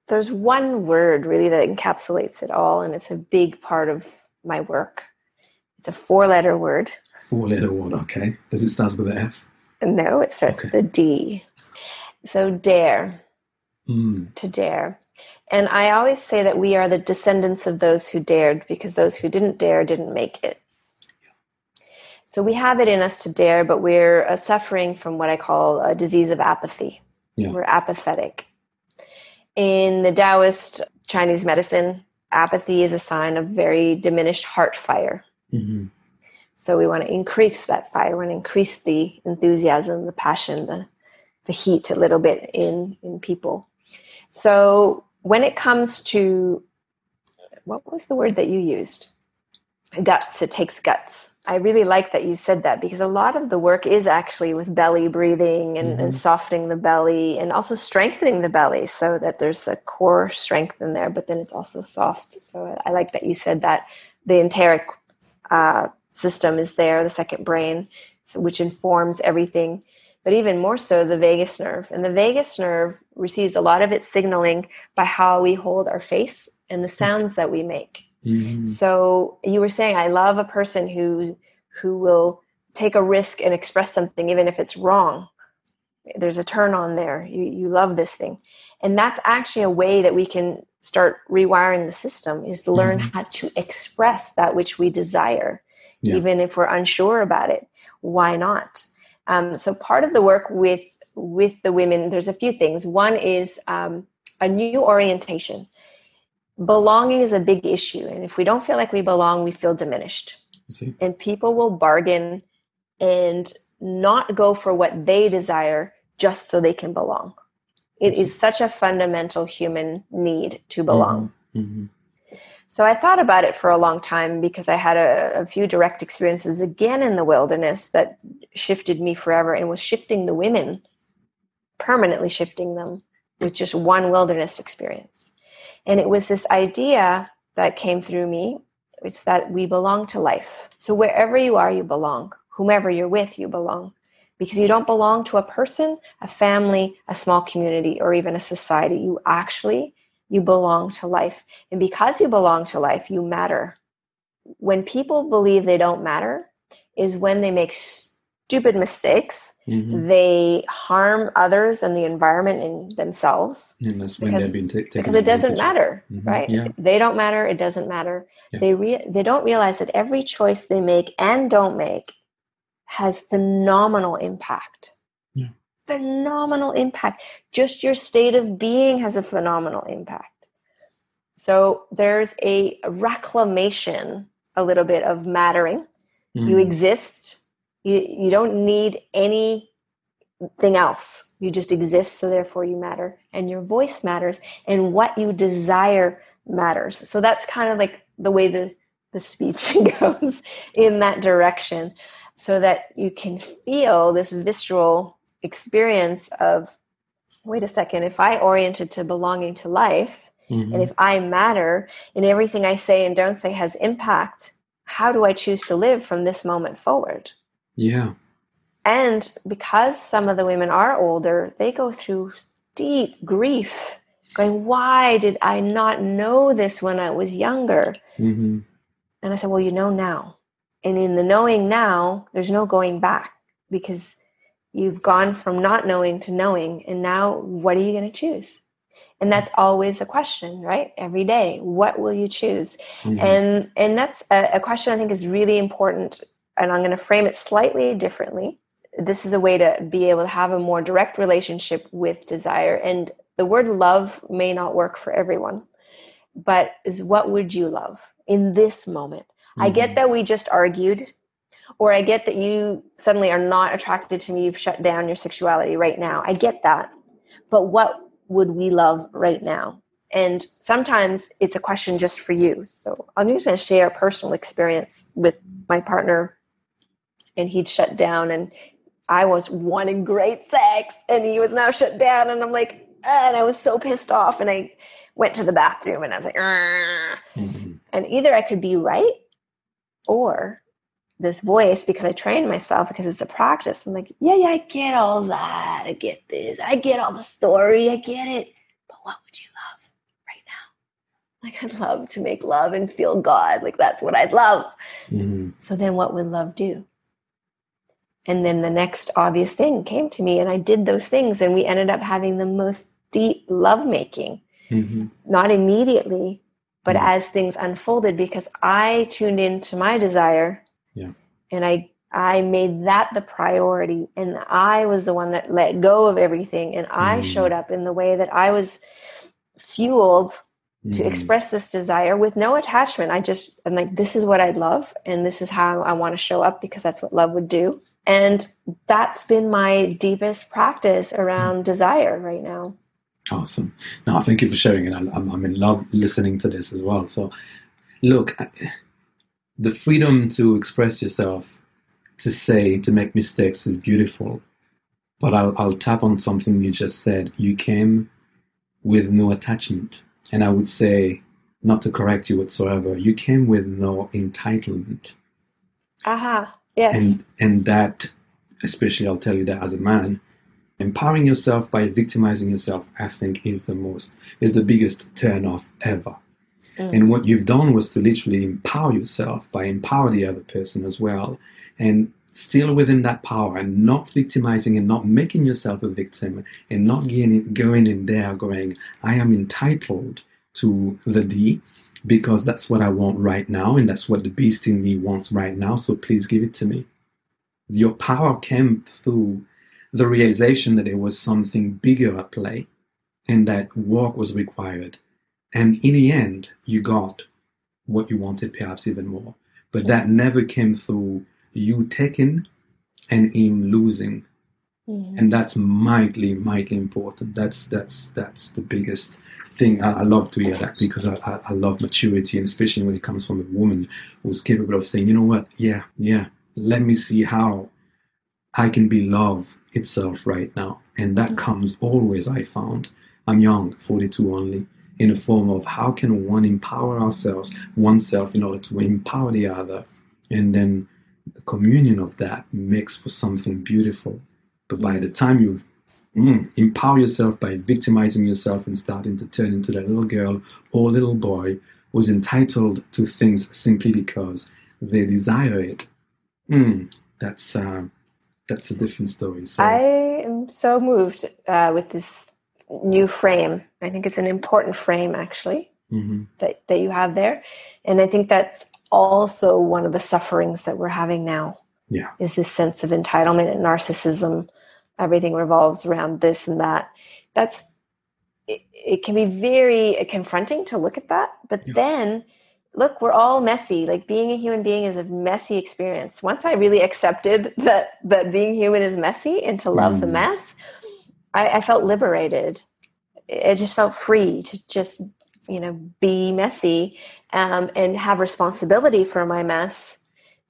there's one word really that encapsulates it all, and it's a big part of my work. It's a four-letter word. Four-letter word. Okay. Does it start with an F? No, it starts Okay. with a D. So dare Mm, to dare. And I always say that we are the descendants of those who dared because those who didn't dare didn't make it. So we have it in us to dare, but we're uh, suffering from what I call a disease of apathy. Yeah. We're apathetic. In the Taoist Chinese medicine, apathy is a sign of very diminished heart fire. mhm. So we want to increase that fire. We want to increase the enthusiasm, the passion, the, the heat a little bit in, in people. So when it comes to what was the word that you used? Guts. It takes guts. I really like that you said that because a lot of the work is actually with belly breathing and, and Mhm. softening the belly and also strengthening the belly so that there's a core strength in there, but then it's also soft. So I like that you said that the enteric uh, system is there, the second brain, so, which informs everything. But even more so, the vagus nerve. And the vagus nerve receives a lot of its signaling by how we hold our face and the sounds that we make. Mhm. So you were saying, I love a person who who will take a risk and express something even if it's wrong. There's a turn on there. You you love this thing, and that's actually a way that we can start rewiring the system is to learn Mhm. how to express that which we desire, Yeah. even if we're unsure about it. Why not? Um, so part of the work with with the women, there's a few things. One is um, a new orientation. Belonging is a big issue and if we don't feel like we belong we feel diminished. And people will bargain and not go for what they desire just so they can belong. It is such a fundamental human need to belong. Mhm. So i thought about it for a long time because i had a, a few direct experiences again in the wilderness that shifted me forever and was shifting the women permanently shifting them with just one wilderness experience. And it was this idea that came through me. It's that we belong to life. So wherever you are you belong. Whomever you're with you belong. Because you don't belong to a person a family a small community or even a society. You actually you belong to life and because you belong to life you matter when people believe they don't matter is when they make stupid mistakes Mhm. they harm others and the environment and themselves And that's when Because- they've been ta- taken because it doesn't matter Mhm. right Yeah. they don't matter it doesn't matter Yeah. they re- they don't realize that every choice they make and don't make has phenomenal impact. Phenomenal impact. Just your state of being has a phenomenal impact. So there's a reclamation a little bit of mattering. You Mhm. exist. You, you don't need anything else. You just exist so therefore you matter and your voice matters and what you desire matters. So that's kind of like the way the the speech goes in that direction so that you can feel this visceral experience of wait a second if i oriented to belonging to life mm-hmm. and if i matter and everything i say and don't say has impact how do i choose to live from this moment forward yeah and because some of the women are older they go through deep grief going why did i not know this when i was younger mm-hmm. and i said well you know now and in the knowing now, there's no going back because you've gone from not knowing to knowing. And now, what are you going to choose? And that's always a question, right? Every day, what will you choose? Mm-hmm. And and that's a, a question I think is really important. And I'm going to frame it slightly differently. This is a way to be able to have a more direct relationship with desire. And the word love may not work for everyone, but is what would you love in this moment? I get mm-hmm. that we just argued, or I get that you suddenly are not attracted to me, you've shut down your sexuality right now. I get that. But what would we love right now? And sometimes it's a question just for you. So I'm just going to share a personal experience with my partner, and he'd shut down, and I was wanting great sex, and he was now shut down, and I'm like, ah, and I was so pissed off, and I went to the bathroom, and I was like, mm-hmm. and either I could be right or this voice because I trained myself because it's a practice. I'm like, yeah, yeah, I get all that. I get this. I get all the story. I get it. But what would you love right now? Like, I'd love to make love and feel God. Like, that's what I'd love. Mm-hmm. So then what would love do? And then the next obvious thing came to me, and I did those things, and we ended up having the most deep love making. Mm-hmm. Not immediately, but mm. as things unfolded because i tuned into my desire yeah. and i i made that the priority and i was the one that let go of everything and i mm. showed up in the way that i was fueled mm. to express this desire with no attachment i just i'm like this is what i'd love and this is how i want to show up because that's what love would do and that's been my deepest practice around mm. desire right now Awesome. Now, thank you for sharing it. I'm, I'm in love listening to this as well. So, look, the freedom to express yourself, to say, to make mistakes is beautiful. But I'll, I'll tap on something you just said. You came with no attachment. And I would say, not to correct you whatsoever, you came with no entitlement. Aha, uh-huh. yes. And, and that, especially I'll tell you that as a man, Empowering yourself by victimizing yourself, I think, is the most, is the biggest turn off ever. Mm. And what you've done was to literally empower yourself by empower the other person as well. And still within that power and not victimizing and not making yourself a victim and not going in there going, I am entitled to the D because that's what I want right now and that's what the beast in me wants right now. So please give it to me. Your power came through the realization that there was something bigger at play and that work was required. And in the end, you got what you wanted, perhaps even more. But that never came through you taking and him losing. Mm-hmm. And that's mightily, mightily important. That's that's that's the biggest thing. I, I love to hear that because I, I, I love maturity, and especially when it comes from a woman who's capable of saying, you know what, yeah, yeah, let me see how I can be love itself right now. And that mm. comes always, I found. I'm young, 42 only, in a form of how can one empower ourselves, oneself, in order to empower the other. And then the communion of that makes for something beautiful. But by the time you mm, empower yourself by victimizing yourself and starting to turn into that little girl or little boy who's entitled to things simply because they desire it, mm, that's. Uh, that's a different story. So. I am so moved uh, with this new frame. I think it's an important frame, actually, mm-hmm. that, that you have there. And I think that's also one of the sufferings that we're having now. Yeah. Is this sense of entitlement and narcissism. Everything revolves around this and that. That's it, it can be very confronting to look at that. But yeah. then look, we're all messy. Like being a human being is a messy experience. Once I really accepted that that being human is messy and to love mm. the mess, I, I, felt liberated. I just felt free to just you know, be messy um, and have responsibility for my mess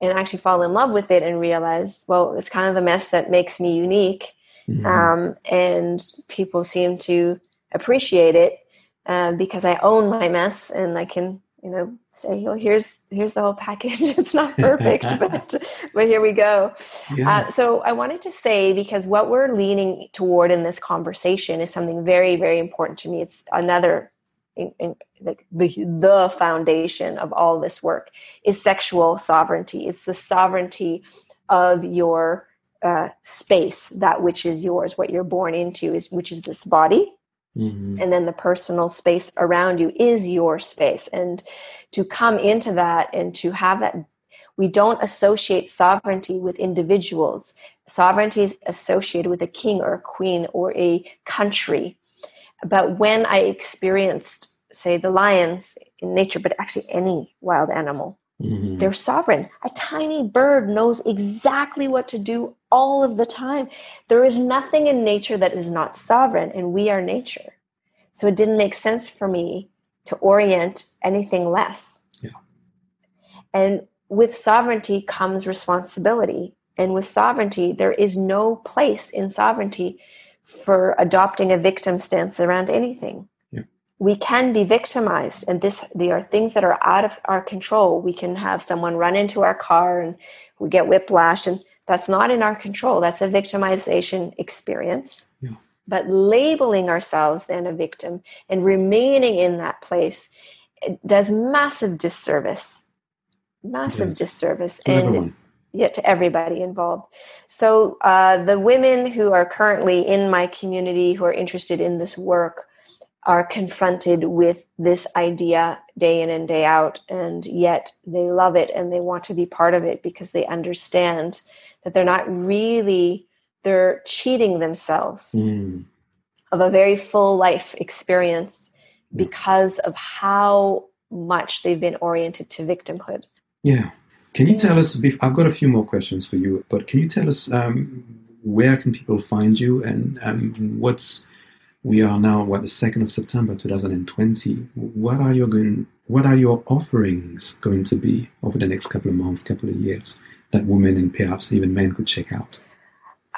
and actually fall in love with it and realize, well, it's kind of the mess that makes me unique. Mm-hmm. Um, and people seem to appreciate it uh, because I own my mess and I can, you know, say, "Oh, here's here's the whole package. it's not perfect, but but here we go." Yeah. Uh, so I wanted to say because what we're leaning toward in this conversation is something very very important to me. It's another in, in, like the the foundation of all this work is sexual sovereignty. It's the sovereignty of your uh, space, that which is yours, what you're born into, is which is this body. Mm-hmm. And then the personal space around you is your space. And to come into that and to have that, we don't associate sovereignty with individuals. Sovereignty is associated with a king or a queen or a country. But when I experienced, say, the lions in nature, but actually any wild animal, Mm-hmm. They're sovereign. A tiny bird knows exactly what to do all of the time. There is nothing in nature that is not sovereign, and we are nature. So it didn't make sense for me to orient anything less. Yeah. And with sovereignty comes responsibility. And with sovereignty, there is no place in sovereignty for adopting a victim stance around anything we can be victimized and this they are things that are out of our control we can have someone run into our car and we get whiplash and that's not in our control. That's a victimization experience. Yeah. but labeling ourselves then a victim and remaining in that place does massive disservice. Massive disservice. To and everyone. yeah to everybody involved. So uh, the women who are currently in my community who are interested in this work are confronted with this idea day in and day out, and yet they love it and they want to be part of it because they understand that they're not really, they're cheating themselves mm. of a very full life experience because of how much they've been oriented to victimhood. Yeah. Can you tell us? I've got a few more questions for you, but can you tell us um, where can people find you and um, what's we are now what the second of September 2020. What are your going? What are your offerings going to be over the next couple of months, couple of years that women and perhaps even men could check out?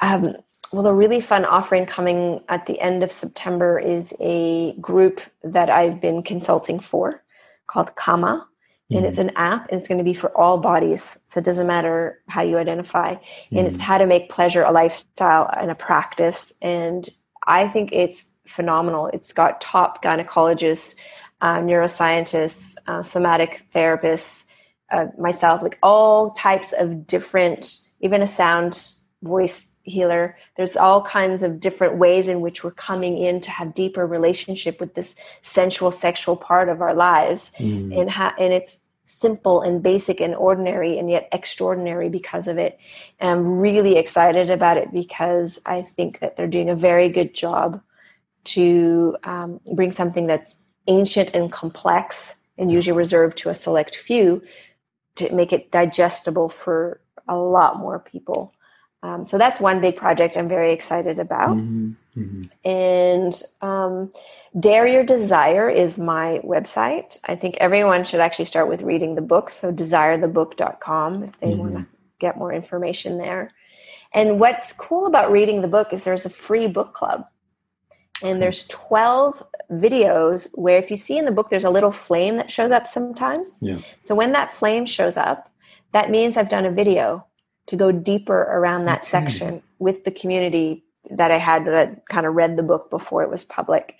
Um, well, a really fun offering coming at the end of September is a group that I've been consulting for called Kama. And it's mm-hmm. an app and it's going to be for all bodies. So it doesn't matter how you identify. And mm. it's how to make pleasure a lifestyle and a practice. And I think it's phenomenal. It's got top gynecologists, uh, neuroscientists, uh, somatic therapists, uh, myself, like all types of different, even a sound voice healer. There's all kinds of different ways in which we're coming in to have deeper relationship with this sensual, sexual part of our lives, mm. and ha- and it's simple and basic and ordinary and yet extraordinary because of it. And I'm really excited about it because I think that they're doing a very good job to um, bring something that's ancient and complex and usually reserved to a select few to make it digestible for a lot more people. Um, so that's one big project I'm very excited about. Mm-hmm. Mm-hmm. And um, Dare Your Desire is my website. I think everyone should actually start with reading the book. So desirethebook.com if they mm-hmm. want to get more information there. And what's cool about reading the book is there's a free book club and there's 12 videos where if you see in the book there's a little flame that shows up sometimes yeah. so when that flame shows up that means i've done a video to go deeper around that okay. section with the community that i had that kind of read the book before it was public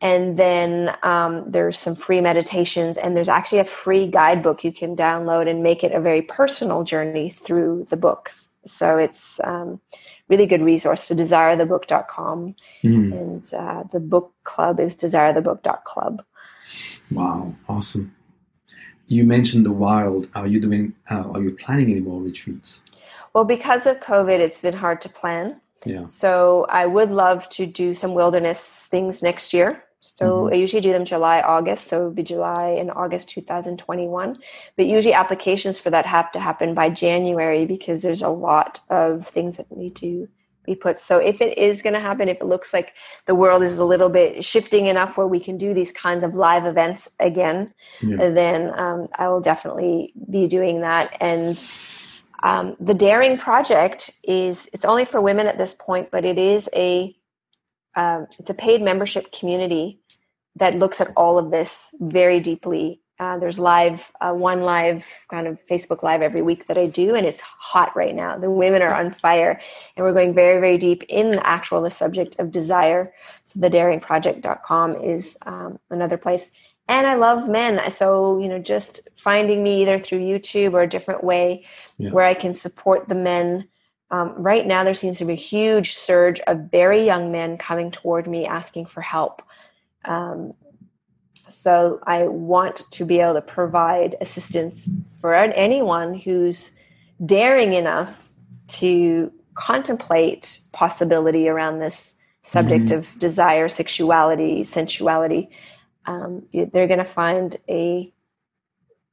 and then um, there's some free meditations and there's actually a free guidebook you can download and make it a very personal journey through the books so it's um, really good resource. So desirethebook.com mm. and uh, the book club is desirethebook.club. Wow, awesome. You mentioned the wild. Are you doing? Uh, are you planning any more retreats? Well, because of COVID, it's been hard to plan. Yeah. So I would love to do some wilderness things next year. So mm-hmm. I usually do them July, August. So it would be July and August 2021. But usually applications for that have to happen by January because there's a lot of things that need to be put. So if it is going to happen, if it looks like the world is a little bit shifting enough where we can do these kinds of live events again, yeah. then um, I will definitely be doing that. And um, the Daring Project is it's only for women at this point, but it is a um, it's a paid membership community that looks at all of this very deeply uh, there's live, uh, one live kind of Facebook Live every week that I do, and it's hot right now. The women are on fire, and we're going very, very deep in the actual the subject of desire. So the daringproject.com is um, another place. And I love men. So, you know, just finding me either through YouTube or a different way yeah. where I can support the men. Um, right now, there seems to be a huge surge of very young men coming toward me asking for help. Um, so I want to be able to provide assistance for anyone who's daring enough to contemplate possibility around this subject mm-hmm. of desire, sexuality, sensuality. Um, they're going to find a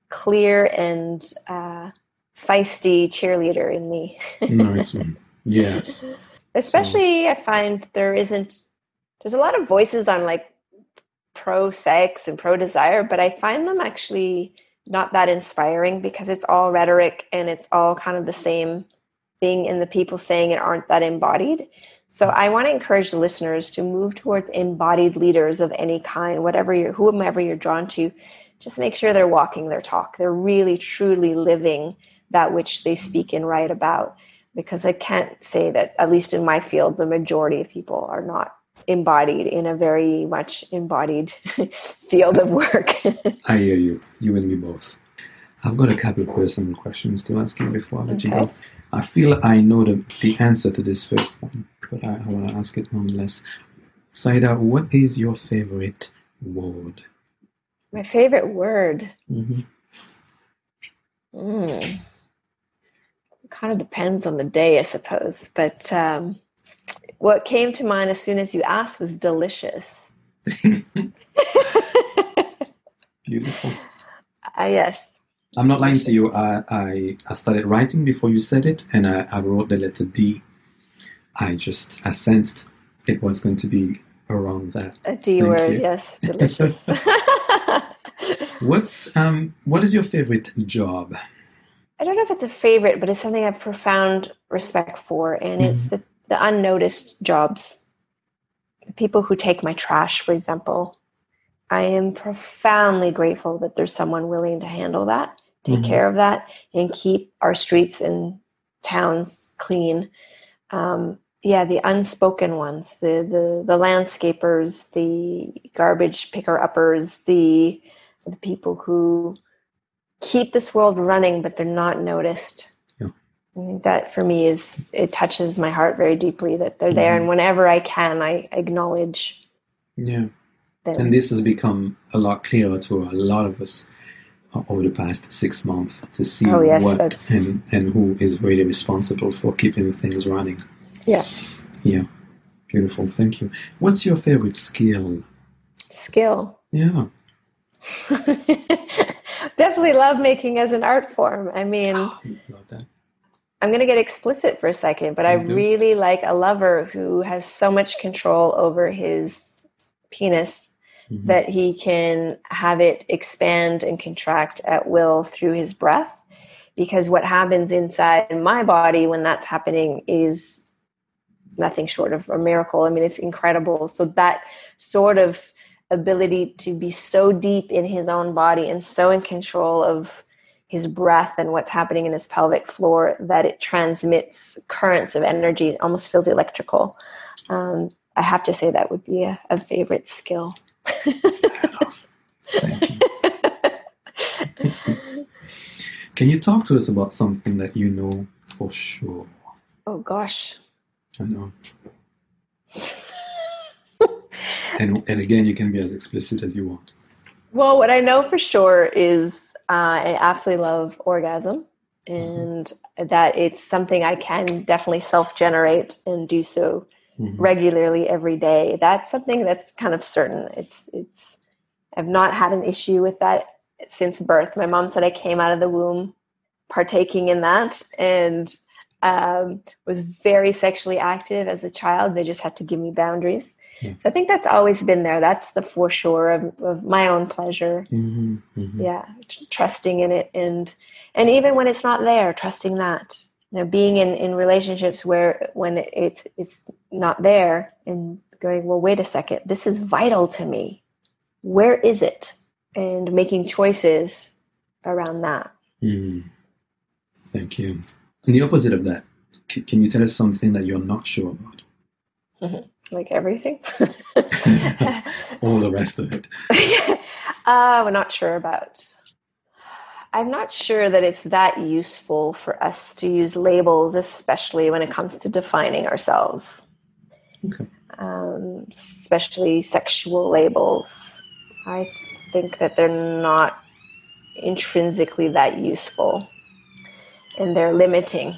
clear and uh, feisty cheerleader in me. nice one. Yes. Especially, so. I find there isn't. There's a lot of voices on like pro sex and pro desire, but I find them actually not that inspiring because it's all rhetoric and it's all kind of the same thing, and the people saying it aren't that embodied. So I want to encourage the listeners to move towards embodied leaders of any kind, whatever you're, whomever you're drawn to. Just make sure they're walking their talk. They're really, truly living that which they speak and write about. Because I can't say that, at least in my field, the majority of people are not embodied in a very much embodied field of work. I hear you. You and me both. I've got a couple of personal questions to ask you before I let okay. you go. I feel I know the, the answer to this first one, but I, I want to ask it nonetheless. Saida, what is your favorite word? My favorite word? Mm-hmm. Mm. Kind of depends on the day, I suppose. But um, what came to mind as soon as you asked was delicious. Beautiful. Uh, yes. I'm not lying to you. I, I, I started writing before you said it, and I, I wrote the letter D. I just I sensed it was going to be around that. A D Thank word, you. yes, delicious. What's um what is your favorite job? I don't know if it's a favorite, but it's something I have profound respect for, and mm-hmm. it's the the unnoticed jobs, the people who take my trash, for example. I am profoundly grateful that there's someone willing to handle that, take mm-hmm. care of that, and keep our streets and towns clean. Um, yeah, the unspoken ones, the the the landscapers, the garbage picker uppers, the the people who keep this world running, but they're not noticed. I think that for me is it touches my heart very deeply that they're there, mm-hmm. and whenever I can, I acknowledge. Yeah, them. and this has become a lot clearer to a lot of us over the past six months to see oh, yes, what and and who is really responsible for keeping things running. Yeah. Yeah. Beautiful. Thank you. What's your favorite skill? Skill. Yeah. Definitely love making as an art form. I mean, oh, I'm going to get explicit for a second, but Please I do. really like a lover who has so much control over his penis mm-hmm. that he can have it expand and contract at will through his breath. Because what happens inside my body when that's happening is nothing short of a miracle. I mean, it's incredible. So, that sort of ability to be so deep in his own body and so in control of his breath and what's happening in his pelvic floor that it transmits currents of energy. It almost feels electrical. Um, i have to say that would be a, a favorite skill. You. can you talk to us about something that you know for sure? Oh gosh. I know and and again you can be as explicit as you want well what i know for sure is uh, I absolutely love orgasm and mm-hmm. that it's something I can definitely self generate and do so mm-hmm. regularly every day. That's something that's kind of certain. It's, it's, I've not had an issue with that since birth. My mom said I came out of the womb partaking in that and Um, was very sexually active as a child. They just had to give me boundaries. Yeah. So I think that's always been there. That's the foreshore of, of my own pleasure. Mm-hmm, mm-hmm. Yeah, t- trusting in it, and and even when it's not there, trusting that. You know, being in, in relationships where when it's it's not there, and going, well, wait a second, this is vital to me. Where is it? And making choices around that. Mm-hmm. Thank you. And the opposite of that, c- can you tell us something that you're not sure about? Mm-hmm. Like everything? All the rest of it. uh, we're not sure about. I'm not sure that it's that useful for us to use labels, especially when it comes to defining ourselves. Okay. Um, especially sexual labels. I think that they're not intrinsically that useful and they're limiting.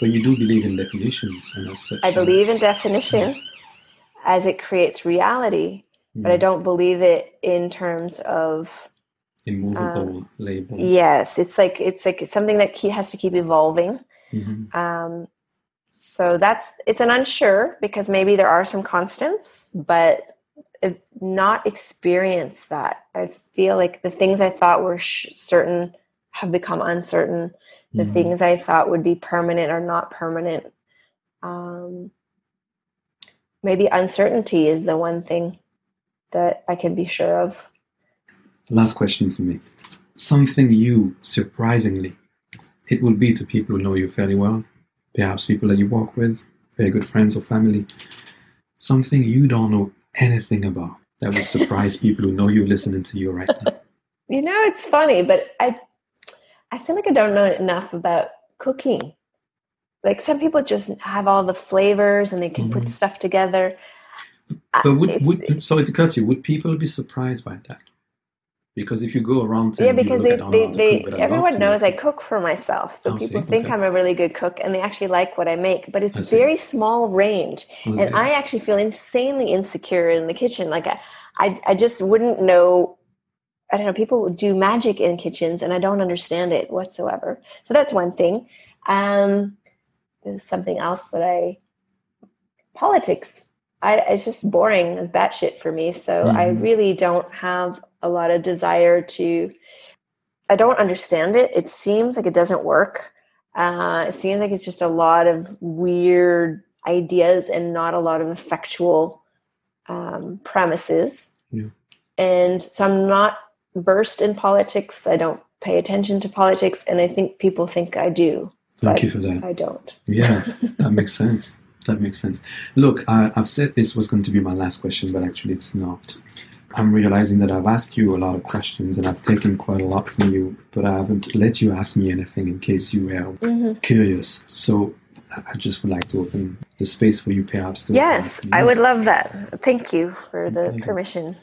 But you do believe in definitions and as such. I believe in definition as it creates reality, mm. but I hmm. don't believe it in terms of immovable um, labels. Yes, it's like it's like something that has to keep evolving. Mm-hmm. Um, so that's it's an unsure because maybe there are some constants, but not experience that. I feel like the things I thought were sh- certain have become uncertain. The mm-hmm. things I thought would be permanent are not permanent. Um, maybe uncertainty is the one thing that I can be sure of. Last question for me. Something you, surprisingly, it will be to people who know you fairly well, perhaps people that you work with, very good friends or family, something you don't know anything about that would surprise people who know you listening to you right now. You know, it's funny, but I I feel like I don't know enough about cooking. Like some people just have all the flavors and they can mm-hmm. put stuff together. But would, would sorry to cut you, would people be surprised by that? Because if you go around, yeah, because they, they, they cook, everyone knows I cook for myself, so oh, people see? think okay. I'm a really good cook, and they actually like what I make. But it's very small range, oh, and I actually feel insanely insecure in the kitchen. Like I, I, I just wouldn't know I don't know, people do magic in kitchens and I don't understand it whatsoever. So that's one thing. Um, something else that I, politics, I, it's just boring as batshit for me. So mm-hmm. I really don't have a lot of desire to, I don't understand it. It seems like it doesn't work. Uh, it seems like it's just a lot of weird ideas and not a lot of effectual um, premises. Yeah. And so I'm not versed in politics. I don't pay attention to politics, and I think people think I do. Thank you for that. I don't. Yeah, that makes sense. That makes sense. Look, I, I've said this was going to be my last question, but actually it's not. I'm realizing that I've asked you a lot of questions and I've taken quite a lot from you, but I haven't let you ask me anything in case you were mm-hmm. curious. So I just would like to open the space for you perhaps to. Yes, I would love that. Thank you for the permission.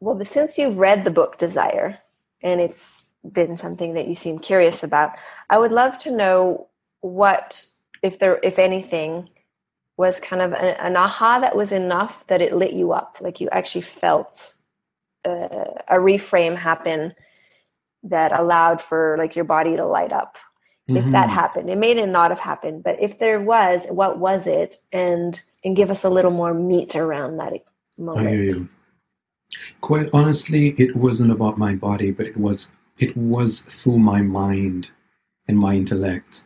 Well, since you've read the book Desire, and it's been something that you seem curious about, I would love to know what, if there, if anything, was kind of an, an aha that was enough that it lit you up, like you actually felt uh, a reframe happen that allowed for like your body to light up. Mm-hmm. If that mm-hmm. happened, it may not have happened, but if there was, what was it? And and give us a little more meat around that moment. I hear you. Quite honestly, it wasn't about my body, but it was it was through my mind and my intellect.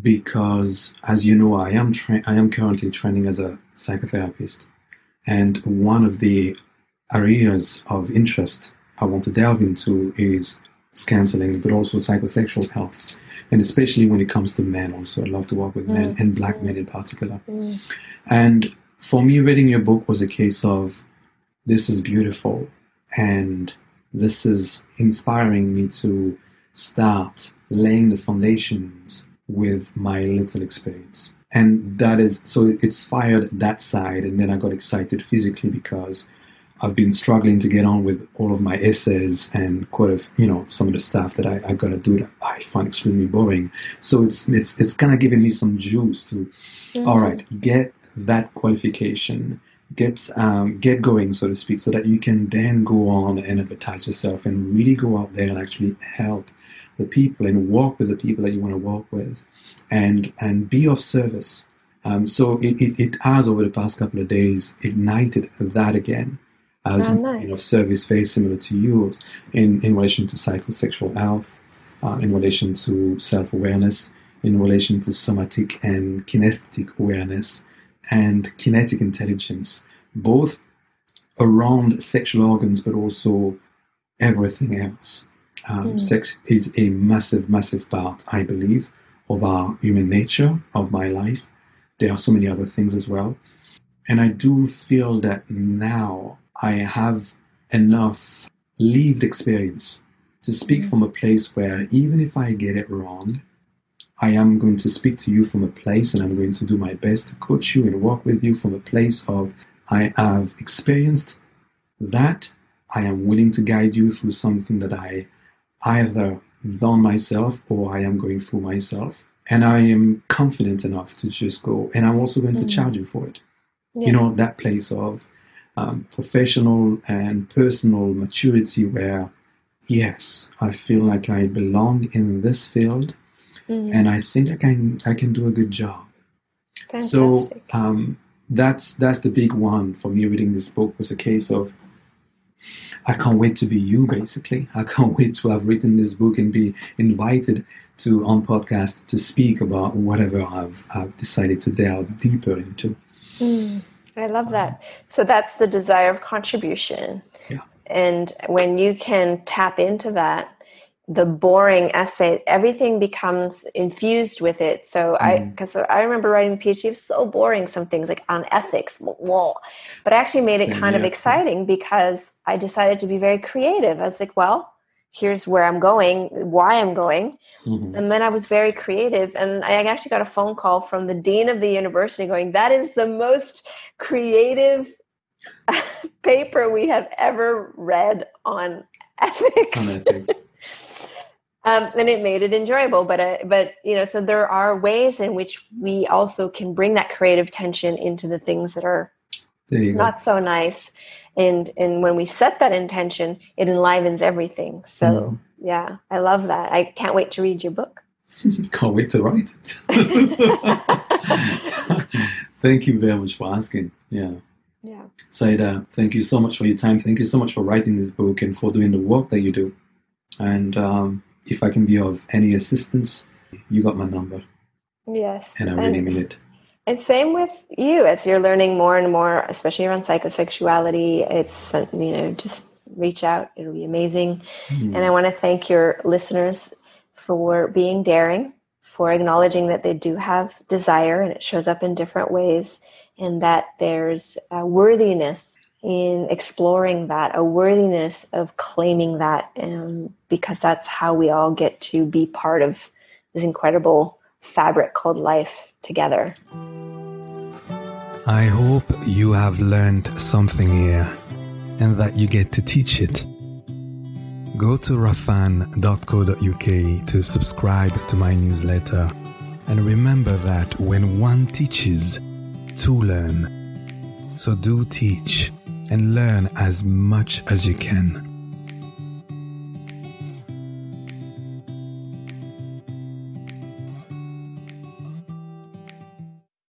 Because, as you know, I am tra- I am currently training as a psychotherapist, and one of the areas of interest I want to delve into is counseling, but also psychosexual health, and especially when it comes to men. Also, I love to work with men mm. and black men in particular. Mm. And for me, reading your book was a case of this is beautiful and this is inspiring me to start laying the foundations with my little experience. And that is so it's fired that side, and then I got excited physically because I've been struggling to get on with all of my essays and quite a you know some of the stuff that I, I gotta do that I find extremely boring. So it's it's it's kind of giving me some juice to, mm-hmm. all right, get that qualification get um, get going, so to speak, so that you can then go on and advertise yourself and really go out there and actually help the people and walk with the people that you want to walk with, and and be of service. Um, so it, it, it, has over the past couple of days ignited that again as Oh, nice. you know service very similar to yours in in relation to psychosexual health, uh, in relation to self awareness, in relation to somatic and kinesthetic awareness and kinetic intelligence, both around sexual organs but also everything else. Um, Mm. Sex is a massive, massive part, I believe, of our human nature, of my life. There are so many other things as well. And I do feel that now I have enough lived experience to speak Mhm. from a place where even if I get it wrong, I am going to speak to you from a place and I'm going to do my best to coach you and walk with you from a place of I have experienced that. I am willing to guide you through something that I either done myself or I am going through myself. And I am confident enough to just go, and I'm also going to Mm. charge you for it. Yeah. You know, that place of um, professional and personal maturity where, yes, I feel like I belong in this field Mhm. and I think I can I can do a good job. So um, that's that's the big one for me. Reading this book was a case of I can't wait to be you. Basically, I can't wait to have written this book and be invited to on podcast to speak about whatever I've I've decided to delve deeper into. Mm, I love that. So that's the desire of contribution. Yeah. And when you can tap into that, the boring essay, everything becomes infused with it. So I, Mhm. because I remember writing the PhD, was so boring. Some things like on ethics, but I actually made it Same kind of exciting because I decided to be very creative. I was like, well, here's where I'm going, why I'm going. Mhm. And then I was very creative. And I actually got a phone call from the dean of the university going, That is the most creative paper we have ever read on ethics. On ethics. Um, and it made it enjoyable. But, uh, but, you know, so there are ways in which we also can bring that creative tension into the things that are you go. not so nice. And, and when we set that intention, it enlivens everything. So, Mhm. yeah, I love that. I can't wait to read your book. Can't wait to write it. thank you very much for asking. Yeah. Yeah. Saida, thank you so much for your time. Thank you so much for writing this book and for doing the work that you do. And um, if I can be of any assistance, you got my number, Yes. and I really mean it. And same with you as you're learning more and more, especially around psychosexuality. It's, you know, just reach out. It'll be amazing. Mm. And I want to thank your listeners for being daring, for acknowledging that they do have desire and it shows up in different ways, and that there's a worthiness in exploring that, a worthiness of claiming that, and because that's how we all get to be part of this incredible fabric called life together. I hope you have learned something here and that you get to teach it. Go to rafan.co.uk to subscribe to my newsletter. And remember that when one teaches, two learn. So do teach and learn as much as you can.